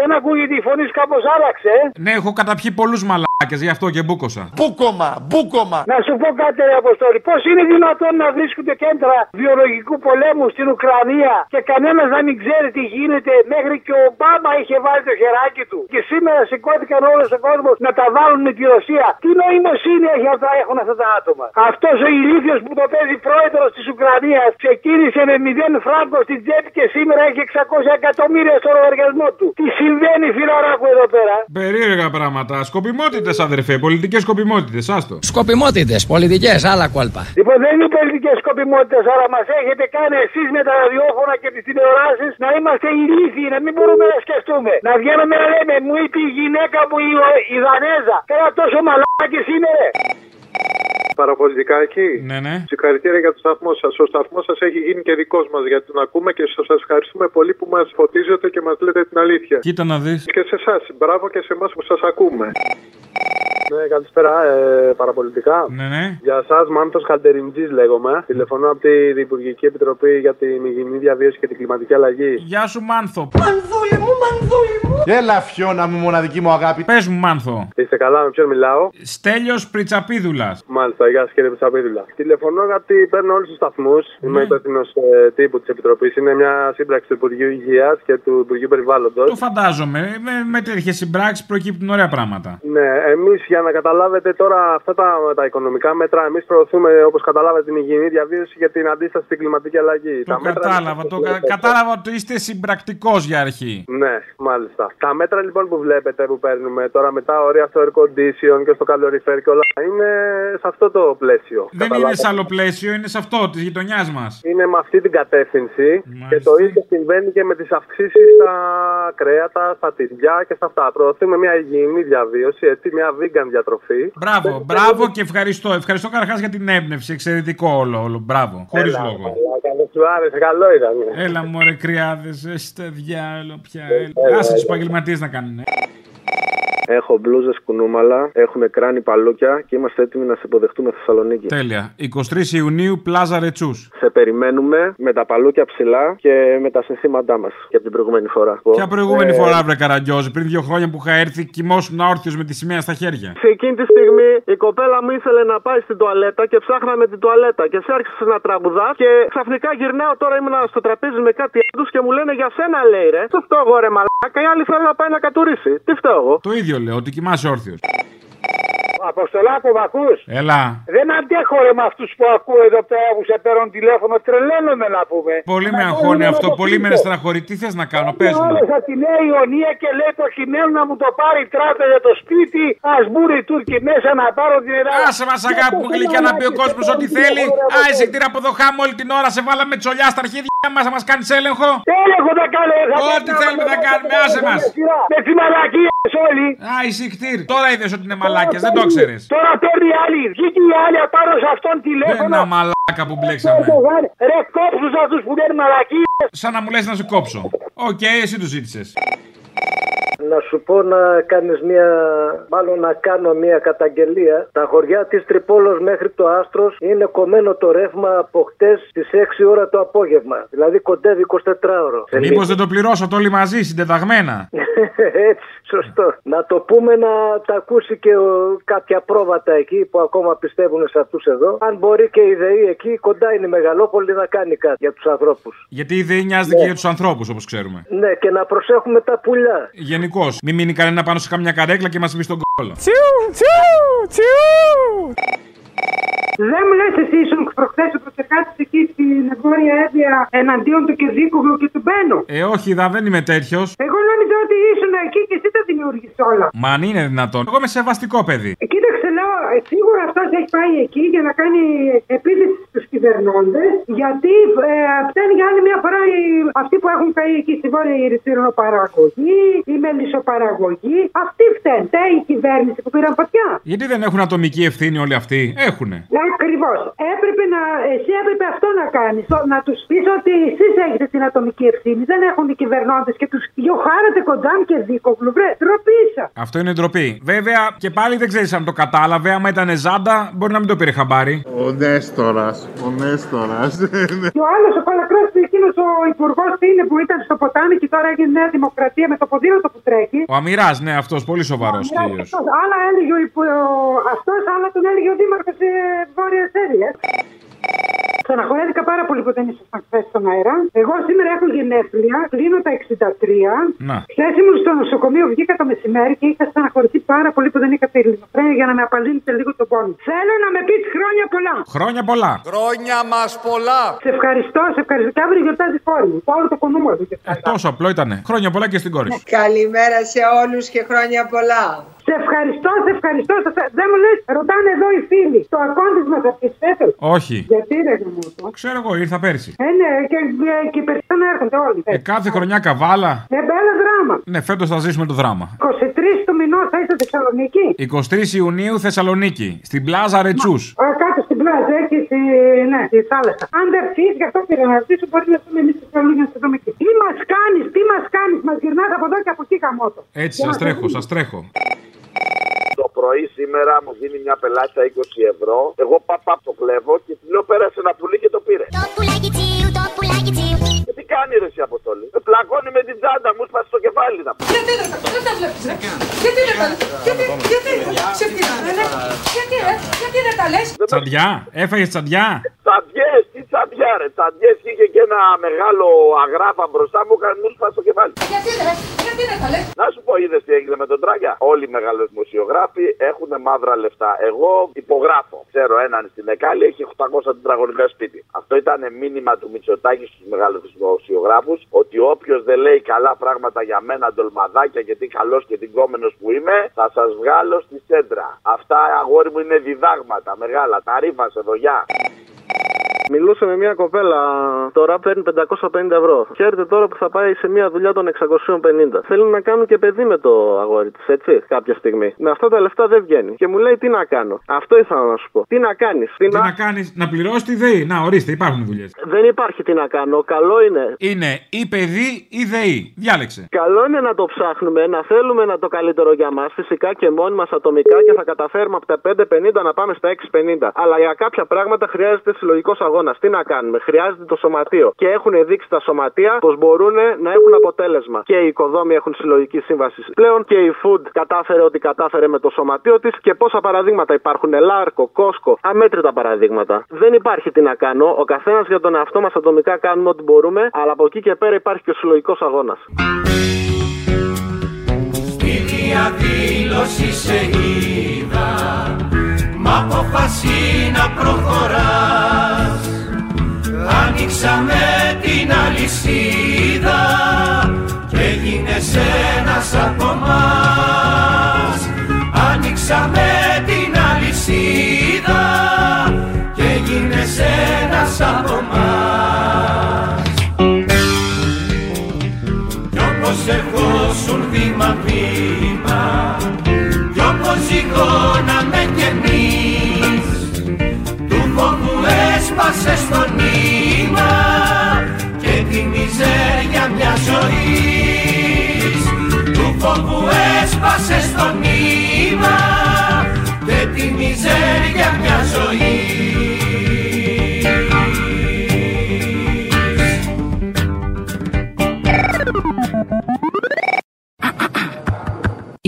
Δεν ακούγεται η φωνή σου κάπως άλλαξε. ε. Ναι, έχω καταπιεί πολλούς μαλάκες, γι' αυτό και μπούκοσα. Μπούκομα, μπούκομα. Να σου πω κάτι, ρε Αποστόλη. Πώς είναι δυνατόν να βρίσκονται κέντρα βιολογικού πολέμου στην Ουκρανία και κανένας να μην ξέρει τι γίνεται, μέχρι και ο Ομπάμα είχε βάλει το χεράκι του. Και σήμερα σηκώθηκαν όλος ο κόσμος να τα βάλουν με τη Ρωσία. Τι νοημοσύνη έχει αυτά, έχουν αυτά τα άτομα; Αυτός ο ηλίθιος που το παίζει πρόεδρος της Ουκρανίας ξεκίνησε με 0 φράγκο στην τσέπη και σήμερα έχει 600 εκατομμύρια στο λογαριασμό του. Τι συμβαίνει, φιλαράκου εδώ πέρα. Περίεργα πράγματα. Σκοπιμότητες, αδερφέ. Πολιτικές σκοπιμότητες. Άστο. Σκοπιμότητες, πολιτικές, άλλα κόλπα. Λοιπόν, δεν είναι πολιτικές σκοπιμότητες, αλλά μας έχετε κάνει εσείς με τα ραδιόφωνα και τις τηλεοράσεις να είμαστε ηλίθιοι, να μην μπορούμε να σκεφτούμε. Να βγαίνουμε να λέμε, μου είπε η γυναίκα μου η, η Δανέζα. Τώρα τόσο μαλάκες είναι, ρε. Παραπολιτικά εκεί. Ναι, ναι. Συγχαρητήρια για το σταθμό σας. Ο σταθμός σας έχει γίνει και δικός μας γιατί τον ακούμε και σας ευχαριστούμε πολύ που μας φωτίζετε και μας λέτε την αλήθεια. Κοίτα να δεις. Και σε εσάς. Μπράβο και σε εμάς που σας ακούμε. Ναι, καλησπέρα, ε, παραπολιτικά. Ναι, ναι. Για εσά, Μάνθο Καλτεριντζή λέγομαι. Τηλεφωνώ από τη Διπουργική Επιτροπή για την Υγιεινή Διαβίωση και την Κλιματική Αλλαγή. Γεια σου, Μάνθο. Μανδούλη μου, μανδούλη μου. Έλα, φιώνα μου, μοναδική μου αγάπη. Πες μου, Μάνθο. Είστε καλά, με ποιον μιλάω; Στέλιος Πριτσαπίδουλας. Μάλιστα, γεια σας κύριε Πισαπίδουλα. Τηλεφωνώ γιατί παίρνω όλους τους σταθμούς. Είμαι υπεύθυνο ε, τύπου της Επιτροπής. Είναι μια σύμπραξη του Υπουργείου Υγείας και του Υπουργείου Περιβάλλοντος. Το φαντάζομαι. Με, με τέτοιες συμπράξεις προκύπτουν ωραία πράγματα. Ναι, εμείς για να καταλάβετε τώρα αυτά τα, τα οικονομικά μέτρα, εμείς προωθούμε όπως καταλάβετε την υγιεινή διαβίωση για την αντίσταση στην κλιματική αλλαγή. Το κατάλαβα. Το κα- κατάλαβα ότι είστε συμπρακτικός για αρχή. Ναι, μάλιστα. Τα μέτρα λοιπόν που βλέπετε που παίρνουμε τώρα με τα όρια στο air condition και στο καλοριφέρ και όλα είναι σε αυτό το πλαίσιο. Δεν είναι σε άλλο πλαίσιο, είναι σε αυτό της γειτονιάς μας. Είναι με αυτή την κατεύθυνση και το ίδιο συμβαίνει και με τις αυξήσεις στα κρέατα, στα τυριά και στα αυτά. Προωθούμε μια υγιεινή διαβίωση, έτσι, μια vegan διατροφή. Μπράβο, μπράβο και ευχαριστώ. Ευχαριστώ καταρχάς για την έμπνευση. Εξαιρετικό όλο, όλο. Μπράβο. Χωρίς Έλα, λόγο. καλά, καλό σου άρεσε, καλό ήταν. Έλα μου ρε κρυάδε, είστε διάλο πια. Έλα. Άσε τους επαγγελματίες να κάνουν. Έχω μπλούζες κουνούμαλα, έχουν κράνη παλούκια και είμαστε έτοιμοι να σε υποδεχτούμε Θεσσαλονίκη. Τέλεια. 23 Ιουνίου, Πλάζα Ρετσούς. Σε περιμένουμε με τα παλούκια ψηλά και με τα συνθήματά μας και από την προηγούμενη φορά. Ποια προηγούμενη Ε, φορά, βρε Καραγκιόζη, πριν δύο χρόνια που είχα έρθει, κοιμόσουν όρθιο με τη σημαία στα χέρια. Σε εκείνη τη στιγμή η κοπέλα μου ήθελε να πάει στην τουαλέτα και ψάχναμε την τουαλέτα. Και εσύ άρχισε να τραγουδά και ξαφνικά γυρνάω τώρα ήμουν στο τραπέζι με κάτι άλλου και μου λένε για σένα λέει ρε. Τι φταίω εγώ ρε μαλάκα. Η άλλη θέλει να πάει να κατουρίσει. Τι φταίω εγώ. Το ίδιο λέω, ότι κοιμάσαι όρθιος. Αποστολάκο, μ' ακούς; Έλα. Δεν αντέχω ρε με αυτούς που ακούω εδώ πέρα που σε παίρνουν τηλέφωνο. Τρελαίνομαι να πούμε. Πολύ με αγχώνει αυτό, πολύ με στεναχωρεί. Τι θες να κάνω, πες μου. Όλες από τη Νέα Ιωνία και λέει προκειμένου να μου το πάρει τράπεζα για το σπίτι. Α μπουν οι Τούρκοι μέσα να πάρω την Ελλάδα. Άσε μας αγάπη μου γλυκιά να πει ο κόσμος ό,τι θέλει. Α, εισιτήρα από εδώ χάμω όλη την ώρα. Σε βάλαμε τσολιά στα αρχίδια μας να μας κάνεις έλεγχο. Έλεγχο θα κάνω. θα Ό,τι κάνω, θέλουμε θα να κάνουμε, άσε μας. Με τι μαλακίες όλοι. Α, σιχτίρ. Τώρα είδες ότι είναι μαλάκια, δεν το ξέρεις. Τώρα παίρνει η άλλη. Βγήκε η άλλη απάνω σε αυτόν τηλέφωνο. Ένα μαλάκα που μπλέξαμε. Ρε κόψους αυτούς που λένε μαλακίες. Σαν να μου λες να σε κόψω. Οκ, εσύ το ζήτησες. Να σου πω να κάνεις μια, μάλλον να κάνω μια καταγγελία. Τα χωριά της Τρίπολης μέχρι το Άστρος είναι κομμένο το ρεύμα από χτες στις 6 ώρα το απόγευμα. Δηλαδή κοντεύει 24 ώρο. Μήπως δεν το πληρώσατε όλοι μαζί, συντεταγμένα; <laughs> Έτσι, σωστό. Να το πούμε να τα ακούσει και ο, κάποια πρόβατα εκεί που ακόμα πιστεύουν σε αυτούς εδώ. Αν μπορεί και η ΔΕΗ εκεί κοντά είναι η Μεγαλόπολη να κάνει κάτι για τους ανθρώπους. Γιατί η ΔΕΗ νοιάζεται και για τους ανθρώπους, όπως ξέρουμε. Ναι, και να προσέχουμε τα πουλιά. Γενικώ. Μην μείνει κανένα πάνω σε καμιά καρέκλα και μας μπει στον κόλλο. Τσιου, τσιου, τσιου. Δεν μου λες εσύ ήσουν προχθές ο προσεργάτης εκεί στην Βόρεια Εύβοια εναντίον του Κεδίκουγλου και του Μπένου. Ε, όχι, δα, δεν είμαι τέτοιος. Εγώ νόμιζα ότι ήσουν εκεί και εσύ τα δημιούργησες όλα. Μα αν είναι δυνατόν. Εγώ είμαι σεβαστικό παιδί. Ε, Κοίταξε, λέω, ε, σίγουρα αυτός έχει πάει εκεί για να κάνει επίθεση στους κυβερνώντες, γιατί ε, φταίνει για άλλη μια φορά οι, αυτοί που έχουν πάει εκεί στη Βόρεια Ηρητηροπαραγωγή, η μελισσοπαραγωγή. Αυτοί φταίνουν. Φταίει η κυβέρνηση που πήραν φωτιά. Γιατί δεν έχουν ατομική ευθύνη όλοι αυτοί; Έχουνε. Ακριβώς. Έπρεπε να. Εσύ έπρεπε αυτό να κάνεις. Να τους πεις ότι εσείς έχετε την ατομική ευθύνη. Δεν έχουν οι κυβερνώντες και τους διοχάρετε κοντάμ και δίκοβλου. Βρε, ντροπή σα. Αυτό είναι ντροπή. Βέβαια και πάλι δεν ξέρεις αν το κατάλαβε. Άμα ήταν ζάντα, μπορεί να μην το πήρε χαμπάρι. Ο Νέστορας. Ο Νέστορας. Και ο άλλος ο Παλακρός, εκείνο ο υπουργός τι είναι που ήταν στο ποτάμι και τώρα έγινε Νέα Δημοκρατία με το ποδήλατο που τρέχει. Ο Αμυρά, ναι, αυτός πολύ σοβαρός κύριος. Αυτός, Άλλα έλεγε ο, υπο- ο- αυτός, άλλα τον έλεγε ο Δήμαρχος ε, Βόρειας Εύβοια. Στεναχωρέθηκα πάρα πολύ που δεν ήσασταν χθες στον αέρα. Εγώ σήμερα έχω γενέθλια, κλείνω τα 63. Να. Χθες ήμουν στο νοσοκομείο, βγήκα το μεσημέρι και είχα στεναχωρηθεί πάρα πολύ που δεν είχα τη ελληνοφρένεια για να με απαλύνετε λίγο τον πόνο. Θέλω να με πεις χρόνια πολλά. Χρόνια πολλά. Χρόνια μας πολλά. Σε ευχαριστώ, σε ευχαριστώ. Και αύριο γιορτάζει η κόρη μου. Πάω το κονούμο του και Ε, τόσο απλό ήτανε. Χρόνια πολλά και στην κόρη σου. Καλημέρα σε όλους και χρόνια πολλά. Σε ευχαριστώ, σε ευχαριστώ. σε ευχα- Δεν μου λες, ρωτάνε εδώ οι φίλοι. Το ακόντι μας από τις φέτο. Όχι. Γιατί ρε μου το. Ξέρω εγώ, ήρθα πέρσι. Ε, ναι, και, και, και οι περισσότεροι έρχονται όλοι. Ε, κάθε χρονιά καβάλα. Ε, μπέλα δράμα. Ναι, φέτος θα ζήσουμε το δράμα. 23 του μηνός θα είστε Θεσσαλονίκη; 23 Ιουνίου Θεσσαλονίκη. Στην Πλάζα Ρετσούς. Α, κάτω στην πλάζα, εκεί στη, ναι, στη θάλασσα. Αν δεν έρθει, γι' αυτό πήρα να ρωτήσω, μπορεί να δούμε εμείς στη Θεσσαλονίκη να σε δούμε εκεί. Τι μας κάνεις, τι μας κάνεις, μας γυρνάς από εδώ και από εκεί καμότο. Έτσι, σας τρέχω, σας τρέχω. Το πρωί σήμερα μου δίνει μια πελάτσα 20 ευρώ. Εγώ παπά το κλέβω και τη λέω πέρασε ένα πουλί και το πήρε. Και τι κάνει ρε εσύ Αποστόλη; Με πλακώνει με την τσάντα μου, σπάσει το κεφάλι να Γιατί δεν τα- δεν τα βλέπεις ρε. Γιατί δεν τα Γιατί, γιατί, σε φτιάχνε, ρε. Γιατί, ρε, γιατί δεν τα λες; Τσαντιά, έφαγες τσαντιά. Τσαντιές, τι τσαντιά ρε. Τσαντιές και είχε και ένα μεγάλο αγράφα μπροστά μου, έκανε μου σπάσει το κεφάλι. Γιατί ρε, γιατί δεν τα λες; Να σου πω, είδες τι έγινε με τον Τράγια; Όλοι οι μεγαλοδημοσιογράφοι έχουν μαύρα λεφτά. Εγώ υπογράφω. Ξέρω έναν στην Εκάλη έχει 800 τετραγωνικά σπίτι. Αυτό ήταν μήνυμα του Μητσοτάκη στους μεγαλοδημοσιογράφου ότι όποιος δεν λέει καλά πράγματα για μένα, ντολμαδάκια και τι καλός και τι κόμενος που είμαι, θα σας βγάλω στη σέντρα. Αυτά αγόρι μου είναι διδάγματα μεγάλα. Τα ρήφασε εδώ, γεια. Μιλούσε με μια κοπέλα, τώρα παίρνει 550 ευρώ. Χαίρεται τώρα που θα πάει σε μια δουλειά των 650. Θέλουν να κάνουν και παιδί με το αγόρι της, έτσι, κάποια στιγμή. Με αυτά τα λεφτά δεν βγαίνει. Και μου λέει τι να κάνω; Αυτό ήθελα να σου πω. Τι να κάνεις; Τι, Τι να κάνεις, να πληρώσεις τη ΔΕΗ. Να, ορίστε, υπάρχουν δουλειές. Δεν υπάρχει τι να κάνω. Καλό είναι. Είναι ή παιδί ή ΔΕΗ. Διάλεξε. Καλό είναι να το ψάχνουμε, να θέλουμε να το καλύτερο για μας φυσικά και μόνοι μας ατομικά και θα καταφέρουμε από τα 5,50 να πάμε στα 6,50. Αλλά για κάποια πράγματα χρειάζεται συλλογικός αγώνας. Τι να κάνουμε, χρειάζεται το σωματείο. Και έχουν δείξει τα σωματεία πως μπορούν να έχουν αποτέλεσμα. Και οι οικοδόμοι έχουν συλλογική σύμβαση πλέον και η Food κατάφερε ό,τι κατάφερε με το σωματείο της και πόσα παραδείγματα υπάρχουν. Λάρκο, Κόσκο, αμέτρητα παραδείγματα. Δεν υπάρχει τι να κάνω. Ο καθένας για τον εαυτό μας ατομικά κάνουμε ό,τι μπορούμε, αλλά από εκεί και πέρα υπάρχει και ο συλλογικός αγώνας. Στη διαδήλωση σε είδα Μ' αποφασί να προχωράς. Άνοιξαμε την αλυσίδα Και έγινες ένας από μας. Άνοιξαμε την αλυσίδα Και έγινες ένας από μας Κι όπως ζυγώναμε κι εμείς. Του φόβου έσπασε στο νήμα Και τη μιζέρια μια ζωής. Του φόβου έσπασε στο νήμα Και τη μιζέρια μια ζωής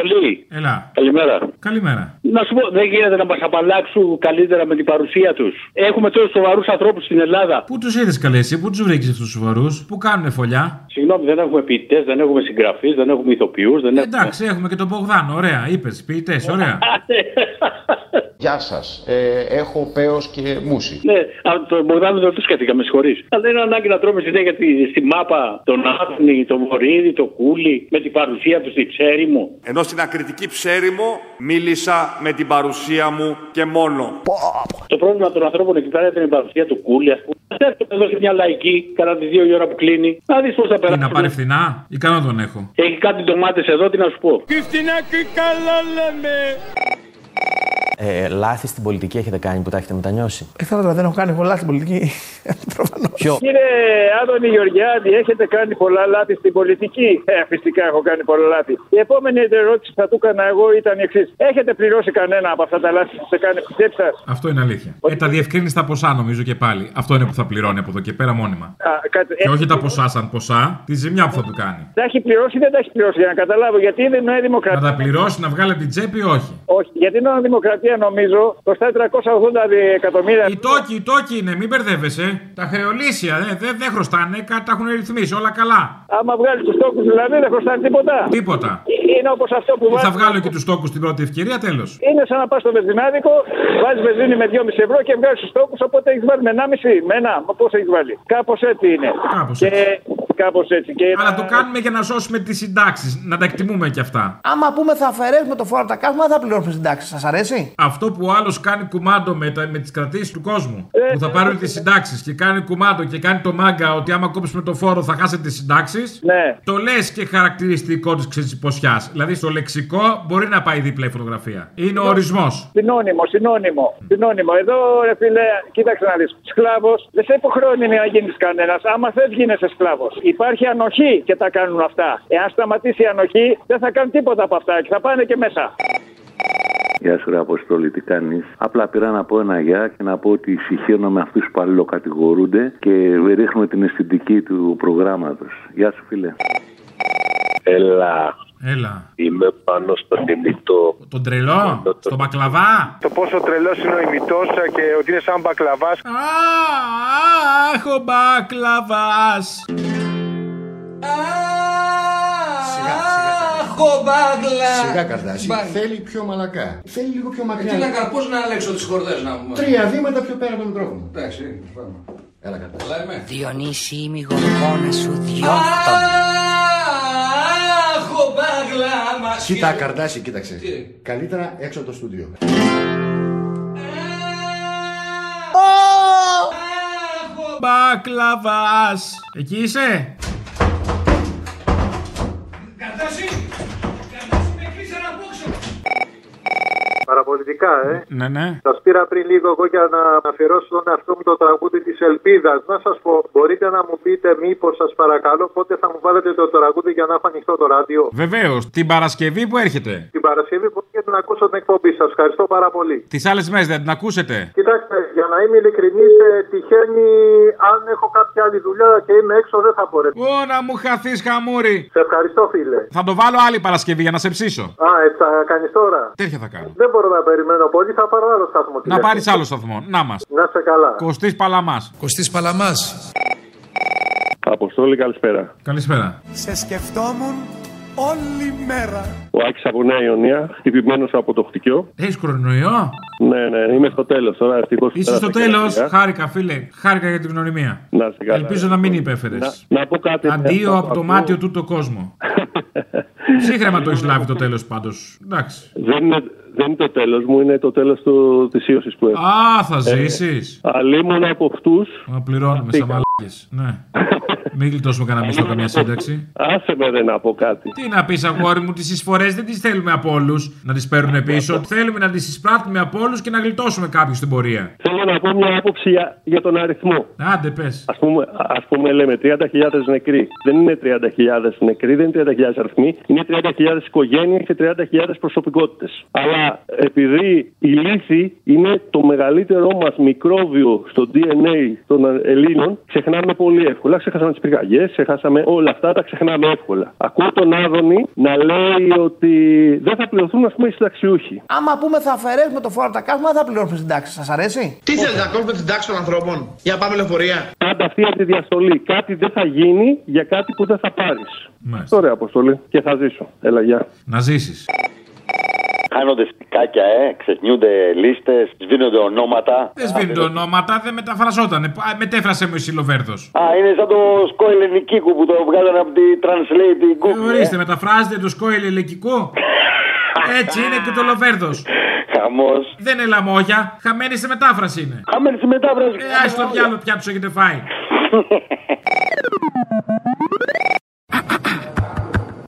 Αποστολή. Έλα. Καλημέρα. Καλημέρα. Να σου πω, δεν γίνεται να μας απαλλάξουν καλύτερα με την παρουσία τους. Έχουμε τόσους σοβαρούς ανθρώπους στην Ελλάδα. Πού τους είδε καλέ, εσύ, πού τους βρήκες αυτούς τους σοβαρούς, πού κάνουν φωλιά; Συγγνώμη, δεν έχουμε ποιητές, δεν έχουμε συγγραφείς, δεν έχουμε ηθοποιούς, δεν έχουμε. Εντάξει, έχουμε και τον Μπογδάνο, ωραία, είπες, ποιητές, ωραία. <laughs> Γεια σας. Ε, έχω παίο και μουσι. Ναι, α, τον Μπογδάνο δεν του σκέφτηκα, με συγχωρείς. Αλλά δεν είναι ανάγκη να τρώμε συνέχεια στη, στη μάπα τον Άφνη, τον Βορύδη, τον Κούλι, με την παρουσία τους στη ψέρι μου. Ενώ στην ακριτική ψέριμο μίλησα με την παρουσία μου και μόνο. Το πρόβλημα των ανθρώπων εκεί πέρα ήταν η παρουσία του Κούλι, ας πούμε. Έρχομαι εδώ σε μια λαϊκή, κατά τις δύο η ώρα που κλείνει. Να δεις πώς θα Τι περάσει. να πάρει φθηνά, ή κανένα τον έχω; Έχει κάτι ντομάτες εδώ, τι να σου πω. Και φτηνά και καλά λέμε. Ε, λάθη στην πολιτική έχετε κάνει που τα έχετε μετανιώσει; Ε, τώρα δεν έχω κάνει πολλά στην πολιτική. <laughs> Ποιο; Κύριε Άδωνη Γεωργιάδη, έχετε κάνει πολλά λάθη στην πολιτική; Ε, φυσικά έχω κάνει πολλά λάθη. Η επόμενη ερώτηση που θα του έκανα εγώ ήταν η εξής. Έχετε πληρώσει κανένα από αυτά τα λάθη που σε κάνει πιστέψα. Αυτό είναι αλήθεια. Ε, τα διευκρίνηστα ποσά νομίζω και πάλι. Αυτό είναι που θα πληρώνει από εδώ και πέρα μόνιμα. Α, κάτι- Και όχι τα ποσά σαν ποσά, τη ζημιά που θα του κάνει. Τα έχει πληρώσει ή δεν τα έχει πληρώσει για να καταλάβω. Γιατί είναι Νέα Να Δημοκρατία. τα πληρώσει, να βγάλει από την τσέπη, όχι. Όχι, γιατί η Νέα Δημοκρατία νομίζω κοστάει 380 δι- εκατομμύρια. Οι τόκοι, οι τόκοι είναι, μην μπερδεύεσαι. Τα χρεολύσια δεν δε, δεν χρωστάνε, κα- τα έχουν ρυθμίσει, όλα καλά. Άμα βγάλεις τους τόκους δηλαδή δεν χρωστάνε τίποτα. Τίποτα. Είναι όπως αυτό που Θα βάζεις. βγάλω και τους τόκους την πρώτη ευκαιρία, τέλος. Είναι σαν να πας στο βενζινάδικο, βάζεις βενζίνη με 2,5 ευρώ και βγάζεις τους τόκους, οπότε έχεις βάλει με 1,5. Με ένα, πόσο έχεις βάλει. Κάπως έτσι είναι. Κάπως και... Κάπως έτσι. Και Αλλά το κάνουμε για να σώσουμε τις συντάξεις, να τα εκτιμούμε κι αυτά. Άμα πούμε θα αφαιρέσουμε το φόρο από τα καύσιμα, δεν θα πληρώσουμε συντάξεις. Σας αρέσει; Αυτό που ο άλλος κάνει κουμάντο με, τα, με τις κρατήσεις του κόσμου. Ε, που θα πάρουν τις συντάξεις και κάνει κουμάντο και κάνει το μάγκα ότι άμα κόψουμε το φόρο θα χάσετε τις συντάξεις. Ναι. Το λες και χαρακτηριστικό της ξεσυποσιά. Δηλαδή στο λεξικό μπορεί να πάει δίπλα η φωτογραφία. Είναι ο ορισμός. Συνώνυμο, συνώνυμο. Συνώνυμο. Εδώ, ρε φίλε, κοίταξε να δεις. Σκλάβος δεν σε υποχρεώνει να γίνεις κανένας. Άμα θε, γίνεσαι σκλάβος. Υπάρχει ανοχή και τα κάνουν αυτά. Εάν σταματήσει η ανοχή, δεν θα κάνουν τίποτα από αυτά και θα πάνε και μέσα. Γεια σου, ρε Αποστόλη, τι κάνεις; Απλά πήρα να πω ένα γεια και να πω ότι συγχαίρω με αυτούς που αλληλοκατηγορούνται και ρίχνουμε την αισθητική του προγράμματος. Γεια σου, φίλε. Έλα. Έλα. Είμαι πάνω στο ημιτό. Τον τρελό, στον μπακλαβά; Το πόσο τρελός είναι ο ημιτός και ότι είναι σαν μπακλαβάς. Αχ, ο μπακλαβάς. Χομπάγλα! Σιγά καρδάσι. Μπα- Θέλει πιο μαλακά. Θέλει λίγο πιο Ε, μακριά. Τι να κάνω, πώς να αλλάξω τις χορδές να μου. Τρία βήματα πιο πέρα από το μικρόφωνο. Εντάξει, πάμε. Έλα κατά. Διονύση είμαι η γοργόνα σου διώχτω. Κοίτα, Καρδάση, κοίταξε. Καλύτερα έξω από το στούντιο. Μπακλαβάς. Εκεί είσαι; Παραπολιτικά, ε. Ναι, ναι. Σας πήρα πριν λίγο εγώ για να αφιερώσω τον εαυτό μου το τραγούδι της Ελπίδας. Να σας πω, μπορείτε να μου πείτε, μήπως σας παρακαλώ, πότε θα μου βάλετε το τραγούδι για να έχω ανοιχτό το ράδιο; Βεβαίως, την Παρασκευή που έρχεται. Την Παρασκευή που έρχεται να ακούσω την εκπομπή σας. Ευχαριστώ πάρα πολύ. Τις άλλες μέρες δεν την ακούσετε. Κοιτάξτε, για να είμαι ειλικρινής, τυχαίνει αν έχω κάποια άλλη δουλειά και είμαι έξω δεν θα μπορέσω. Ω, να μου χαθείς χαμούρι. Σε ευχαριστώ, φίλε. Θα το βάλω άλλη Παρασκευή για να σε ψήσω. Α, έτσι θα κάνεις τώρα. Τέτοια θα κάνω. Δεν μπορώ να περιμένω πολύ, θα πάρω άλλο σταθμό. Να πάρεις άλλο σταθμό. Να μας. Να σε καλά. Κωστής Παλαμάς. Κωστής Παλαμάς. Αποστόλη, καλησπέρα. Καλησπέρα. Σε σκεφτόμουν όλη μέρα. Ο Άκης από Νέα Ιωνία, χτυπημένος από το χτυκιό. Έχει κορονοϊό. Ναι, ναι, είμαι στο τέλος τώρα. Ευτυχώς. Είσαι στο τέλος. Χάρηκα, φίλε. Χάρηκα για την γνωριμία. Να είστε καλά. Ελπίζω να μην υπέφερες. Να, να πω κάτι. Αντίο από το μάτιο του το κόσμο. <laughs> Ψύχρεμα το έχεις λάβει το τέλος πάντως. Εντάξει. Δεν είναι, δεν είναι το τέλος μου, είναι το τέλος της ίωσης που έχω. Α, θα ζήσεις. Ε, Αλλήμον από αυτούς. Να πληρώνουμε σαν μαλάκες. Ναι. <laughs> Μην γλιτώσουμε κανένα μισθό, καμία σύνταξη. Άσε με δεν να πω κάτι. Τι να πεις, αγόρι μου, τις εισφορές δεν τις θέλουμε από όλους να τις παίρνουν πίσω. Θέλουμε να τις εισπράττουμε από όλους και να γλιτώσουμε κάποιους στην πορεία. Θέλω να πω μια άποψη για, για τον αριθμό. Άντε, πες. Α πούμε, ας πούμε, λέμε 30.000 νεκροί. Δεν είναι 30.000 νεκροί, δεν είναι 30.000 αριθμοί. Είναι 30.000 οικογένειες και 30.000 προσωπικότητες. Αλλά επειδή η λύθη είναι το μεγαλύτερό μας μικρόβιο στο DNA των Ελλήνων, ξεχνάμε πολύ εύκολα. Ξεχάσαμε τις πυρκαγιέ, ξεχάσαμε όλα αυτά, τα ξεχνάμε εύκολα. Ακούω τον Άδωνη να λέει ότι δεν θα πληρωθούν, ας πούμε, οι συνταξιούχοι. Άμα πούμε θα αφαιρέσουμε το φόρο από τα κάσμα, δεν θα πληρώσουμε στην τάξη. Σας αρέσει; Τι θέλετε να κόβουμε την τάξη των ανθρώπων; Για να πάμε λεωφορεία. Πάντα αυτή από τη διαστολή. Κάτι δεν θα γίνει για κάτι που δεν θα πάρεις. Ωραία, Αποστολή. Και θα ζήσω. Έλα, γεια. Να ζήσεις. Χάνονται στικάκια, ε, ξεχνιούνται λίστες, σβήνονται ονόματα. Δεν σβήνονται ονόματα, δεν μεταφραζόταν. Μετέφρασε μου η Σιλοβέρδο. Α, είναι σαν το σκό ελληνικίκου που το βγάλανε από τη Translate Google. Ορίστε, μεταφράζετε το σκό ελληνικικό. <laughs> Έτσι είναι και το Λοβέρδο. Χαμός. Δεν είναι λαμόγια. Χαμένη σε μετάφραση είναι. Χαμένη σε μετάφραση. Ε, ας το διάλογο πια του έχετε φάει. <laughs>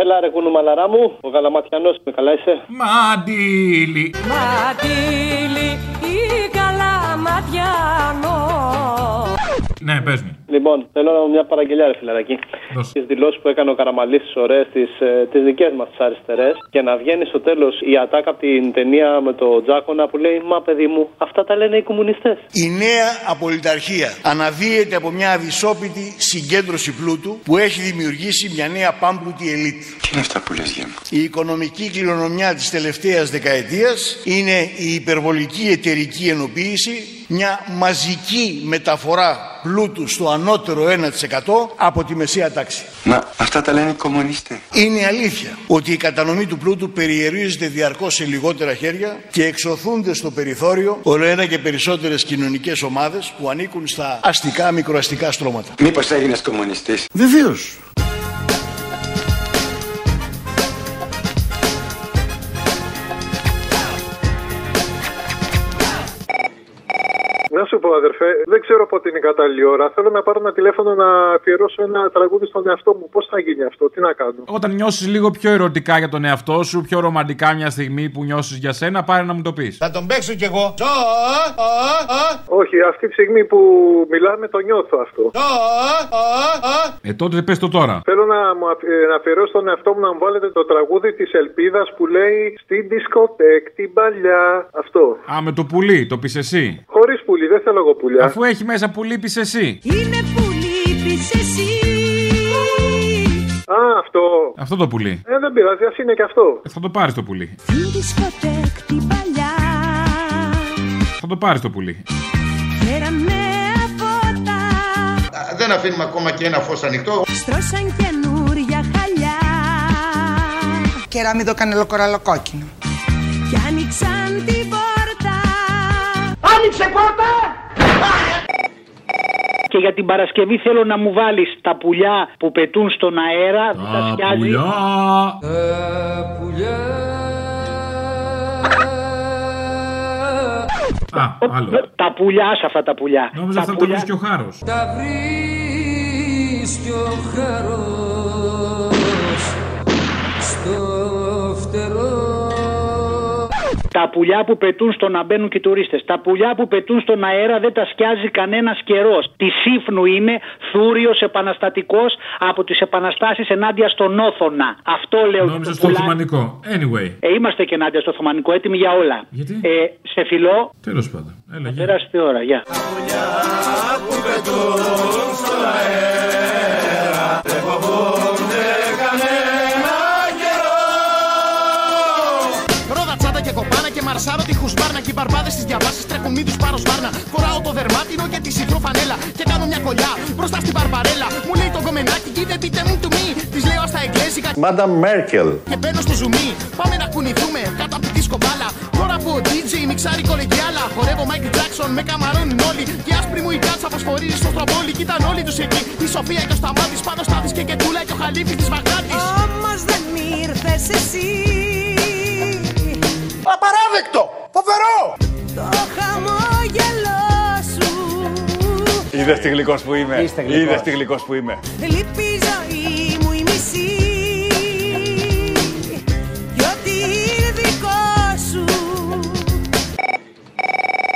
Έλα ρε κουνου μαλαρά μου, ο γαλαματιανός με καλά είσαι. Μαντίλι. Ματήλι ή καλαματιανό Ναι, πες μου. Λοιπόν, θέλω να μια παραγγελιά, ρε φιλαράκι. Τις δηλώσεις που έκανε ο Καραμαλής τι ωραίες, τις τις δικές μας τις αριστερές. Και να βγαίνει στο τέλος η ατάκα από την ταινία με το Τζάκονα που λέει Μα παιδί μου, αυτά τα λένε οι κομμουνιστές. Η νέα απολυταρχία αναδύεται από μια αδυσόπιτη συγκέντρωση πλούτου που έχει δημιουργήσει μια νέα πάμπλουτη ελίτ. Τι είναι αυτά που λες για Η οικονομική κληρονομιά της τελευταίας δεκαετίας είναι η υπερβολική εταιρική ενοποίηση, μια μαζική μεταφορά πλούτου στο ανώτερο 1% από τη μεσαία τάξη. Μα αυτά τα λένε οι κομμουνιστές. Είναι αλήθεια ότι η κατανομή του πλούτου περιερίζεται διαρκώς σε λιγότερα χέρια και εξωθούνται στο περιθώριο όλο ένα και περισσότερες κοινωνικές ομάδες που ανήκουν στα αστικά μικροαστικά στρώματα. Μήπως έγινες κομμουνιστής; Βεβαίως. Πω, αδερφέ, δεν ξέρω πότε είναι η κατάλληλη ώρα. Θέλω να πάρω ένα τηλέφωνο να αφιερώσω ένα τραγούδι στον εαυτό μου. Πώς θα γίνει αυτό, τι να κάνω; Όταν νιώσεις λίγο πιο ερωτικά για τον εαυτό σου, πιο ρομαντικά μια στιγμή που νιώσεις για σένα, πάρε να μου το πεις. Θα τον παίξω κι εγώ. Όχι, αυτή τη στιγμή που μιλάμε το νιώθω αυτό. Ε, τότε πες το τώρα. Θέλω να, μου αφι- ε, να αφιερώσω στον εαυτό μου να μου βάλετε το τραγούδι της Ελπίδας που λέει Στην δισκοτέκ την παλιά. Αυτό. Α, με το πουλί, το πεις εσύ. Χωρίς πουλί, δεν θέλω εγώ πουλιά. Αφού έχει μέσα πουλί, πει εσύ. Είναι που λείπεις εσύ Α, αυτό. Αυτό το πουλί. Ε, δεν πειράζει, ας είναι και αυτό. Ε, θα το πάρεις το πουλί. Στην δισκοτέκ την παλιά Θα το πάρεις το πουλί. Φέραμε φώτα Δεν αφήνουμε ακόμα και ένα φως ανοιχτό. Στρώσαν καινούρια χαλιά Κεράμιδο κανελοκοραλοκόκκινο. Κι άνοιξαν την πόρτα Άνοιξε πόρτα! Και για την Παρασκευή θέλω να μου βάλεις τα πουλιά που πετούν στον αέρα. δεν τα σκιάζει. πουλιά. Α, άλλο. Τα πουλιά σε αυτά τα πουλιά. Νόμιζα αυτά τα βρίσκει ο χάρος. Τα βρίσκει ο χαρός Τα πουλιά που πετούν στο να μπαίνουν και οι τουρίστες. Τα πουλιά που πετούν στον αέρα δεν τα σκιάζει κανένας καιρός. Τη σύφνου είμαι θούριος επαναστατικός από τις επαναστάσεις ενάντια στον Όθωνα. Αυτό λέω. Νόμιζα για το στο πουλάκι. Οθωμανικό. Anyway. Ε, είμαστε και ενάντια στο Οθωμανικό, έτοιμοι για όλα. Γιατί; Ε, σε φιλό. Τέλος πάντων. Έλα, γεια. Πέραστε ώρα, γεια. που πετούν στον αέρα μαρσάρω τη χουσμπάρνα Και οι μπαρμπάδες στις διαβάσεις τρέχουν μη τους πάρω σπάρνα Φοράω το δερμάτινο και τη συντρού φανέλα Και κάνω μια κολλιά μπροστά στην μπαρμπαρέλα Μου λέει το κομμενάκι κοίτα πείτε μου του μη Της λέω στα εγγλέζικα Μάντα Μέρκελ. και μπαίνω στο ζουμί. Πάμε να κουνηθούμε κάτω από τη δίσκο μπάλα. Τώρα που ο DJ μιξάρει κολεγιάλα. Χορεύω Michael Jackson με καμαρώνουν όλοι. Και άσπρη μου η κάτσα φωσφορίζει στο στραβόλι. Κοίταν όλοι τους εκεί. Η Σοφία και ο Σταμάτης πάνω στάδης και κετούλα και ο Χαλίφης της Βαγδάτης. Όμως δεν ήρθες εσύ Απαράδεκτο! Φοβερό! Το χαμόγελό σου Είδες τι γλυκός που είμαι. Είστε γλυκός. Είδες τι γλυκός που είμαι. Λείπει η ζωή μου η μισή Κι ό,τι είναι δικό σου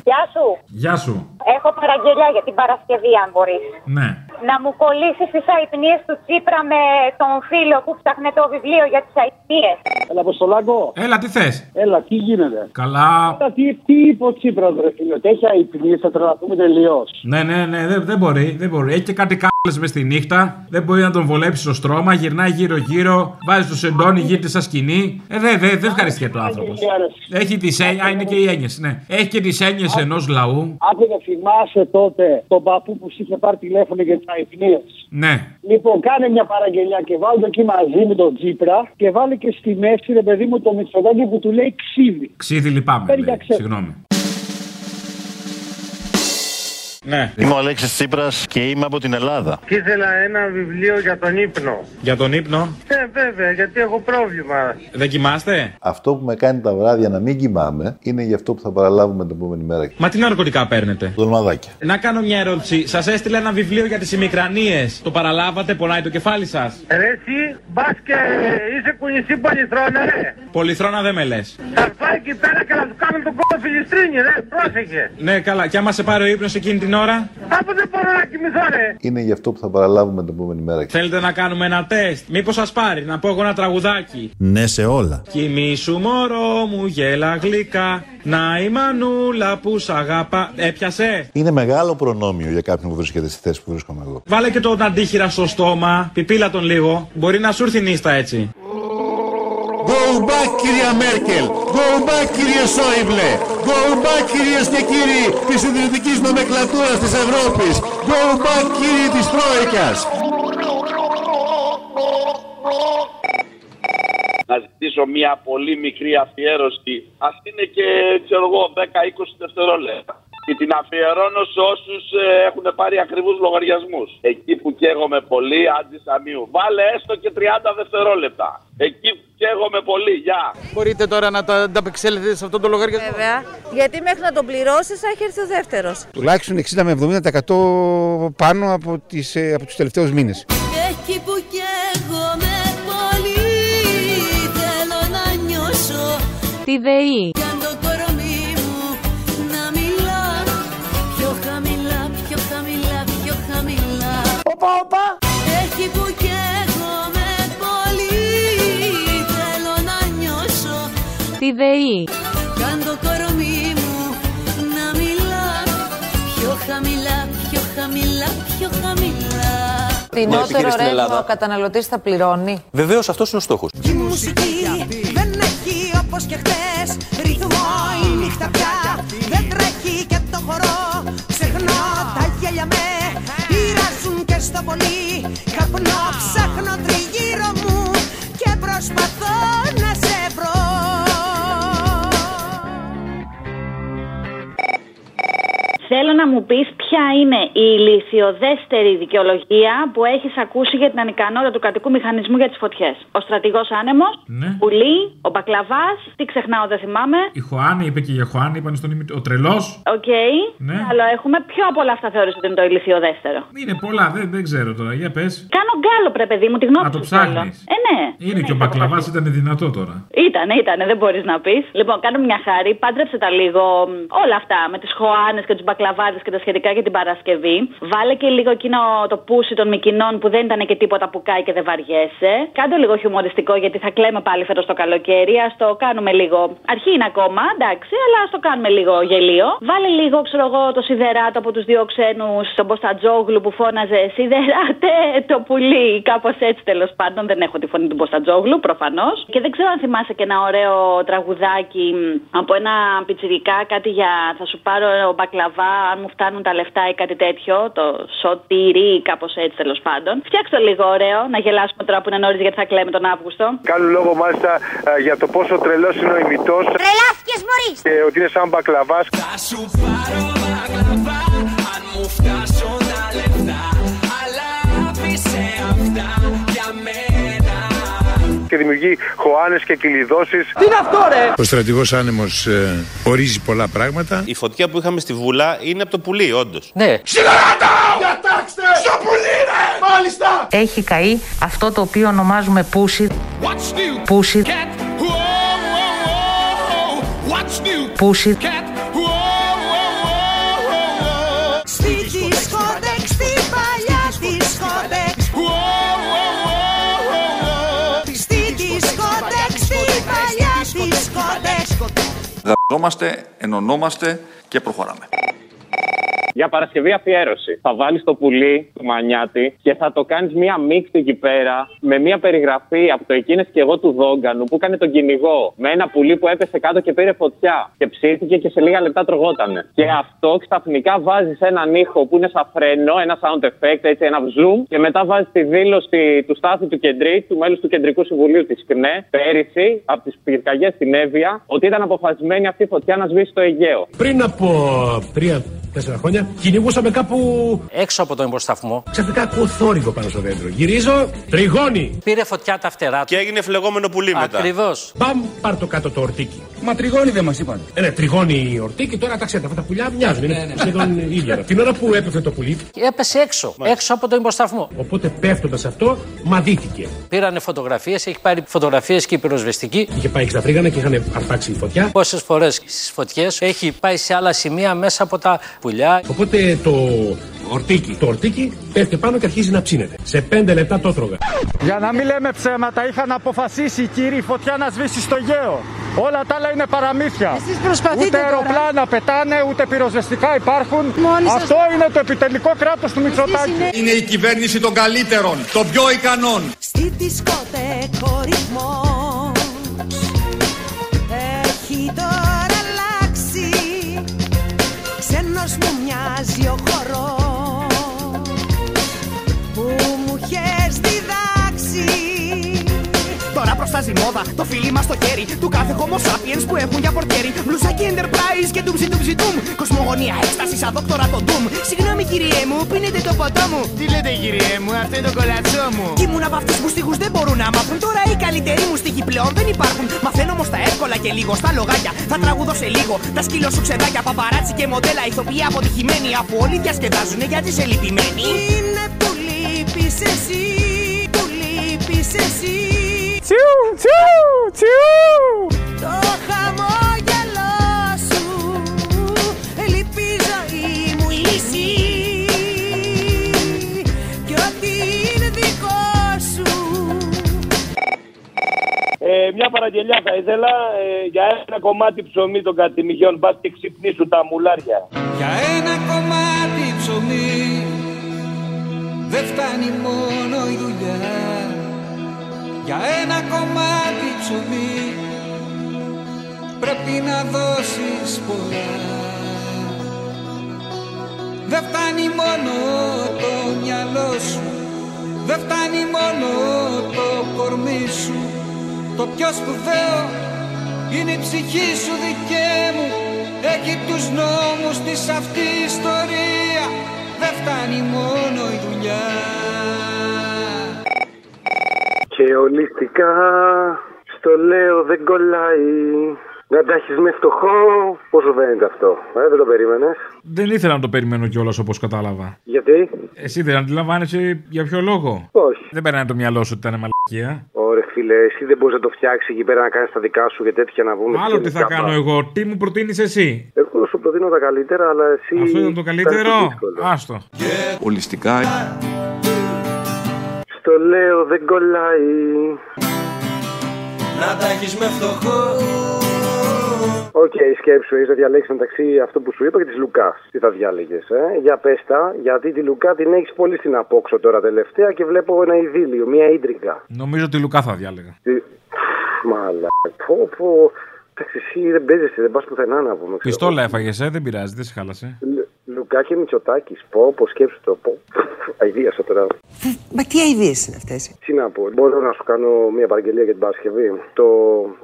Γεια σου. Γεια σου. Έχω παραγγελιά για την Παρασκευή, αν μπορείς. Ναι. Να μου κολλήσει τι αϊπνίες του Τσίπρα με τον φίλο που ψάχνε το βιβλίο για τις αϊπνίες. Έλα, Αποστολάκο. Έλα, τι θες; Έλα, τι γίνεται; Καλά. Έλα, τι, τι είπε ο Τσίπρας, ρε φίλε. ότι Έχει αϊπνίες, θα τρελαθούμε τελείως. Ναι, ναι, ναι, δεν, δεν μπορεί, δεν μπορεί. Έχει και κάτι κάλες μες στη νύχτα. Δεν μπορεί να τον βολέψει στο στρώμα. Γυρνάει γύρω-γύρω. Βάζει το σεντόνι, γίνεται σαν σκηνή. Ε, δεν δε, δε ευχαριστιέται ο άνθρωπος. Έχει τις έννοιες. Α, είναι και οι έννοιες, ναι. Έχει και τις έννοιες ενός λαού. Άκουγα, θυμάσαι τότε τον παππού που σου είχε πάρει τηλέφωνο για τις αϊπνίε. Ναι. Λοιπόν, κάνε μια παραγγελιά και βάλτε εκεί μαζί με τον Τσίπρα και βάλε και στη μέση, ρε παιδί μου, το Μητσοτάκη που του λέει ξύδι. Ξύδι λυπάμαι. Παίρνει λέει. για ξέ- Συγγνώμη. Ναι. Είμαι ο Αλέξης Τσίπρας και είμαι από την Ελλάδα. Και ήθελα ένα βιβλίο για τον ύπνο. Για τον ύπνο; Ε, βέβαια, γιατί έχω πρόβλημα. Δεν κοιμάστε; Αυτό που με κάνει τα βράδια να μην κοιμάμαι είναι γι' αυτό που θα παραλάβουμε την επόμενη μέρα. Μα τι ναρκωτικά παίρνετε; Δολμαδάκια. Να κάνω μια ερώτηση. Σας έστειλε ένα βιβλίο για τις ημικρανίες. Το παραλάβατε, πονάει το κεφάλι σας; Ρε εσύ, μπας και είσαι κουνησί πολυθρόνα, ρε. Πολυθρόνα δεν με λες. Θα πάει εκεί πέρα και να του κάνουν τον κόλλο φιλιστρίνη, ρε. Πρόσεχε. Ναι, καλά. Και άμα σε πάρει ο ύπνος εκείνη την ώρα. Από δεν μπορώ να κοιμηθώ, ρε. Είναι γι' αυτό που θα παραλάβουμε την επόμενη μέρα. Θέλετε να κάνουμε ένα τεστ. Μήπως σας πάρει να πω εγώ ένα τραγουδάκι; Ναι σε όλα. Κοιμήσου μωρό μου γέλα γλυκά Να η μανούλα που σ' αγαπά Έπιασε; Είναι μεγάλο προνόμιο για κάποιον που βρίσκεται στη θέση που βρίσκομαι εγώ. Βάλε και τον αντίχειρα στο στόμα Πιπίλα τον λίγο Μπορεί να σου έρθει νύστα έτσι Go back κυρία Μέρκελ. Go back κύριε Σόιμπλε. Go back κυρίες και κύριοι της ιδρυτικής νομεκλατούρας της Ευρώπης. Go back κύριοι της Τρόικας. να ζητήσω μια πολύ μικρή αφιέρωση. Α είναι και, ξέρω εγώ, 10-20 δευτερόλεπτα. Και την αφιερώνω σε όσους έχουν πάρει ακριβούς λογαριασμούς. Εκεί που καίγομαι πολύ, άντζη αμίου. Βάλε έστω και 30 δευτερόλεπτα. Εκεί που καίγομαι πολύ, γεια. Μπορείτε τώρα να το ανταπεξέλθετε σε αυτόν τον λογαριασμό. Βέβαια. Γιατί μέχρι να τον πληρώσεις θα έχει έρθει ο δεύτερος. Τουλάχιστον 60 με 70% πάνω από, τις, ε, από τους τελευταίους μήνες. Εκεί που καίγομαι πολύ Θέλω να νιώσω Τη ΔΕΗ. Τη ΔΕΗ. Κι αν το κορμί μου να μιλά Πιο χαμηλά, πιο χαμηλά, πιο χαμηλά Φτηνότερο επιχείρηση στην ρεύμα ο Ελλάδα. καταναλωτής θα πληρώνει. Βεβαίως αυτός είναι ο στόχος. Η μουσική δεν έχει όπως και χτες Ρυθμό η νύχτα πια Δεν τρέχει και το χορό Ξεχνώ τα γέλια με Πειράζουν και στο πολύ Καπνό ψάχνω τριγύρω μου Και προσπαθώ Θέλω να μου πεις ποια είναι η ηλιθιωδέστερη δικαιολογία που έχεις ακούσει για την ανικανότητα του κρατικού μηχανισμού για τις φωτιές. Ο στρατηγός άνεμος, Ναι. πουλί, ο μπακλαβάς, τι ξεχνάω, δεν θυμάμαι. Η Χωάνη είπε και για Χωάνη, είπαν στον ημι... Ο τρελός. Οκ. Ναι. Άλλο έχουμε. Ποιο από όλα αυτά θεωρείς ότι είναι το ηλιθιωδέστερο. Είναι πολλά, δεν, δεν ξέρω τώρα. Για πες. Κάνω γκάλο, πρέ παιδί μου, τη γνώμη Α, το σου θέλω. ψάχνεις. Ε, ναι. Είναι και ο μπακλαβάς ήταν δυνατό τώρα. Ήτανε, ήτανε, δεν μπορείς να πεις. Λοιπόν, κάνω μια χάρη, πάντρεψε τα λίγο μ, όλα αυτά με τις χωάνες και τους μπακλαβάδε και τα σχετικά για την Παρασκευή. Βάλε και λίγο εκείνο το πούσι των Μικινών που δεν ήταν και τίποτα που κάει και δεν βαριέσαι. Κάντε λίγο χιουμοριστικό γιατί θα κλαίμε πάλι φέτος το καλοκαίρι. Α το κάνουμε λίγο. Αρχή είναι ακόμα, εντάξει, αλλά ας το κάνουμε λίγο γελίο. Βάλε λίγο, ξέρω εγώ, το σιδεράτο από τους δύο ξένους, τον Μποστατζόγλου που φώναζε Σιδεράτε το πουλί. Κάπως έτσι τέλος πάντων. Δεν έχω τη φωνή του Μποστατζόγλου, προφανώς. Και δεν ξέρω αν θυμάσαι και ένα ωραίο τραγουδάκι μ, από ένα πιτσιρικά, κάτι για θα σου πάρω μπακλαβάς, αν μου φτάνουν τα λεφτά ή κάτι τέτοιο. Το σωτήρι, κάπως έτσι τέλος πάντων. Φτιάξτε το λίγο ωραίο, να γελάσουμε τώρα που είναι νωρίς γιατί θα κλαίμε τον Αύγουστο. Κάνουν λόγο μάλιστα ε, για το πόσο τρελός είναι ο ημιτός. Τρελάθηκες Μωρή! Και ότι είναι σαν μπακλαβάς. Θα σου πάρω μπακλαβά αν μου φτάσουν τα λεφτά Και δημιουργεί χωάνες και κυλιδώσεις. Τι είναι αυτό ρε! Ο στρατηγός άνεμος ε, ορίζει πολλά πράγματα. Η φωτιά που είχαμε στη Βούλα είναι από το πουλί, όντως. Ναι. Διατάξτε! Στο πουλί ρε! Μάλιστα! Έχει καεί αυτό το οποίο ονομάζουμε πούσι. What's new? Πούσι. Cat. Whoa, whoa, whoa. What's new? Πούσι. Cat. Δαζόμαστε, ενωνόμαστε και προχωράμε. Για Παρασκευή αφιέρωση. Θα βάλεις το πουλί του Μανιάτη και θα το κάνεις μία μίξτη εκεί πέρα με μία περιγραφή από το εκείνες και εγώ του Δόγκανου που έκανε τον κυνηγό. Με ένα πουλί που έπεσε κάτω και πήρε φωτιά. Και ψήθηκε και σε λίγα λεπτά τρογότανε. Και αυτό ξαφνικά βάζει έναν ήχο που είναι σαν φρένο, ένα sound effect, έτσι ένα zoom. Και μετά βάζει τη δήλωση του Στάθη του Κεντρί, του μέλους του Κεντρικού Συμβουλίου της ΚΝΕ, πέρυσι από τις πυρκαγιές στην Εύβοια, ότι ήταν αποφασισμένη αυτή η φωτιά να σβήσει το Αιγαίο. Πριν από τρία-τέσσερα χρόνια κυνηγούσαμε κάπου Έξω από τον υποσταθμό. ξαφνικά ακούω θόρυβο πάνω στο δέντρο. Γυρίζω, τριγώνει. Πήρε φωτιά τα φτερά του. Και έγινε φλεγόμενο πουλί μετά. Ακριβώς. Μπαμ, πάρ το κάτω το ορτίκι. Μα τριγώνει δεν μας είπαν. Ε, ναι, τριγώνει η ορτίκι, τώρα τα ξέρετε, αυτά τα πουλιά μοιάζουν. Είναι σχεδόν ίδια. Την ώρα που έπεφε το πουλί, Και έπεσε έξω. Έξω από τον υποσταθμό. οπότε πέφτοντας αυτό, μαδίθηκε. Πήρανε φωτογραφίες, έχει πάρει φωτογραφίες και η πυροσβεστική. Είχε πάει στα τρίγανα και είχαν αρπάξει η φωτιά. Πόσες φορές στις φωτιές έχει πάει σε άλλα σημεία μέσα από τα πουλιά. Οπότε το ορτίκι, το ορτίκι πέφτει πάνω και αρχίζει να ψήνεται. Σε πέντε λεπτά το έτρωγα. Για να μην λέμε ψέματα, είχαν αποφασίσει οι κύριοι η φωτιά να σβήσει στο γέο. Όλα τα άλλα είναι παραμύθια. Εσείς προσπαθείτε ούτε τώρα. αεροπλάνα πετάνε, ούτε πυροσβεστικά υπάρχουν. Μόνοι σας- Αυτό είναι το επιτελικό κράτος του Μητσοτάκη. Είναι η κυβέρνηση των καλύτερων, των πιο ικανών. Στη δισκοτέκ ο ρυθμός Έχει τώρα αλλάξει Ξένος μου μοιάζει ο χορός Που μου έχεις διδάξει Τώρα προστάζει μόδα το φίλι μας στο χέρι του κάθε homo sapiens που έχουν για πορτιέρι. Μπλουζάκι enterprise και ντουμψι ντουμψι ντουμ. Κοσμογονία έκστασης σαν δόκτωρα το ντουμ. Συγγνώμη κυριέ μου, πίνετε το ποτό μου. Τι λέτε κυριέ μου, αυτό είναι το κολατσό μου. Κι ήμουν από αυτούς που στίχους δεν μπορούν να μάθουν. Τώρα οι καλύτεροι μου στίχοι πλέον δεν υπάρχουν. Μαθαίνω όμως τα εύκολα και λίγο στα λογάκια. Θα τραγουδώ σε λίγο τα σκύλο σου ξεδάκια. Παπαράτσι και μοντέλα ηθοποιοί αποτυχημένοι. Αφού όλοι διασκεδάζουν γιατί σε λυπημένοι. Είναι που λείπεις εσύ Που λείπεις εσύ Τσιου, τσιου, τσιου. Το χαμόγελο σου Λείπει η ζωή μου λύση Κι ό,τι είναι δικό σου Ε, μια παραγγελιά θα ήθελα ε, για ένα κομμάτι ψωμί των κατημιγιών. Μπας και ξυπνήσουν τα μουλάρια. Για ένα κομμάτι ψωμί Δεν φτάνει μόνο η δουλειά Για ένα κομμάτι ψωμί Πρέπει να δώσεις πολλά. Δεν φτάνει μόνο το μυαλό σου Δεν φτάνει μόνο το κορμί σου. Το πιο σπουδαίο είναι η ψυχή σου δικέ μου Έχει τους νόμους της αυτής η ιστορία. Δεν φτάνει μόνο η δουλειά Και ολιστικά στο λέω δεν κολλάει. Να τα έχεις μες φτωχό, πόσο φαίνεται αυτό; Ε, δεν το περίμενες; Δεν ήθελα να το περιμένω κιόλας όπως κατάλαβα. Γιατί; Εσύ δεν αντιλαμβάνεσαι για ποιο λόγο; Όχι. Δεν περνάει το μυαλό σου ότι ήταν μαλακία. Ωραία, φίλε, εσύ δεν μπορείς να το φτιάξεις εκεί πέρα να κάνεις τα δικά σου και τέτοια να βγουν. Άλλο τι θα γενικά κάνω πράγματα. εγώ, τι μου προτείνεις εσύ; Εγώ σου προτείνω τα καλύτερα, αλλά εσύ. Αυτό ήταν το θα καλύτερο; είναι δύσκολος. Άστο. Ολιστικά. Στο λέω δεν κολλάει. Να τα έχεις με φτωχό Οκ, σκέψου, έχεις να διαλέξεις μεταξύ αυτού που σου είπα και της Λουκάς. Τι θα διάλεγες, ε; Για πες τα, γιατί τη Λουκά την έχεις πολύ στην απόξω τώρα τελευταία και βλέπω ένα ειδύλλιο, μια ίντριγκα. Νομίζω ότι Λουκά θα διάλεγα. Τι... Μαλά, πω πω. Εντάξει, εσύ δεν παίζεσαι, δεν πας πουθενά να πούμε. ξέρω. Πιστόλα έφαγες, ε, δεν πειράζει, δεν σε χάλασε. Λου- Λουκά και Μητσοτάκη. Πω, πω, σκέψου το. Πω. Αιδίασα τώρα. Μα τι αειδίες είναι αυτές; Τι να πω, μπορώ να σου κάνω μια παραγγελία για την Παρασκευή. Το.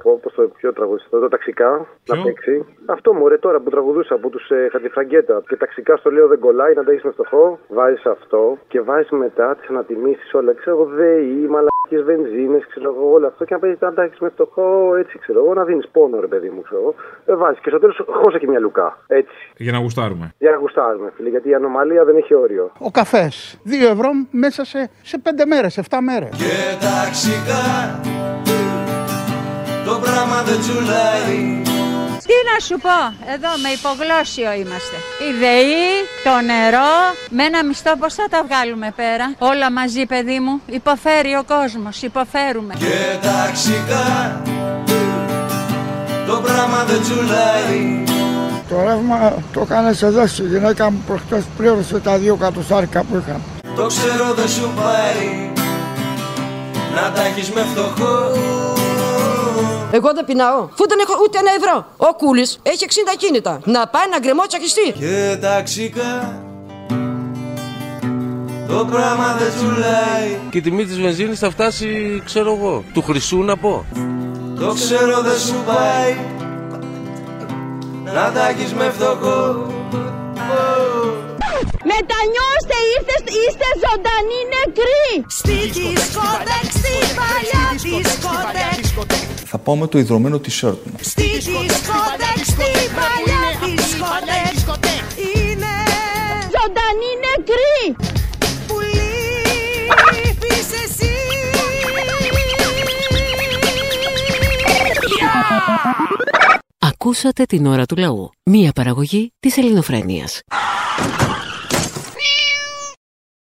Όπω το πιο τραγουδιστό, το ταξικά να παίξει. Αυτό μωρέ τώρα που τραγουδούσα από τους ε, Χατζηφραγκέτα. Και ταξικά στο λέω δεν κολλάει, να τα έχει με φτωχό. Βάζεις αυτό και βάζεις μετά τις ανατιμήσεις όλα. Ξέρω εγώ, ΔΕΗ, μαλακίε βενζίνες, ξέρω εγώ, όλο αυτό. Και να παίζεις να τα έχει με φτωχό, έτσι ξέρω εγώ, να δίνεις πόνο, ρε παιδί μου, ξέρω εγώ. Ε, βάζεις και στο τέλος χώσα και μια λουκά. Έτσι. Για να γουστάρουμε. Για να γουστάρουμε, φίλε, γιατί η ανομαλία δεν έχει όριο. Ο καφές, 2 ευρώ μέσα σε, σε 5 μέρες, 7 μέρες. Και ταξικά Το πράγμα δεν τσουλάει Τι να σου πω, εδώ με υπογλώσσιο είμαστε. Η ΔΕΗ, το νερό, με ένα μισθό πώς θα τα βγάλουμε πέρα; Όλα μαζί παιδί μου, υποφέρει ο κόσμος, υποφέρουμε. Και ταξικά Το πράγμα δεν τσουλάει Το ρεύμα το κάνεις εδώ στη γυναίκα μου προχτές πλήρωσε τα δύο κατοστάρικα που είχα. Το ξέρω δεν σου πάει Να τα έχεις με φτωχό Εγώ δεν πεινάω, αφού δεν έχω ούτε ένα ευρώ. Ο Κούλης έχει 60 κίνητα. Να πάει να γκρεμό τσακιστεί. Και ταξικά Το πράγμα δεν τσουλάει Και η τιμή της βενζίνης θα φτάσει, ξέρω εγώ, του χρυσού να πω. Το ξέρω δεν σου πάει Να τα έχεις με φτωχό Μετανιώστε, είστε, είστε ζωντανοί νεκροί. Στη δισκοτέκ, στη παλιά δισκοτέκ Θα πάω με το ιδρωμένο t-shirt μου. Στη δισκοτέκ, στη παλιά δισκοτέκ Είναι Ζωντανοί νεκροί. που λείπεις εσύ Ακούσατε την ώρα του λαού. Μία παραγωγή της ελληνοφρένειας.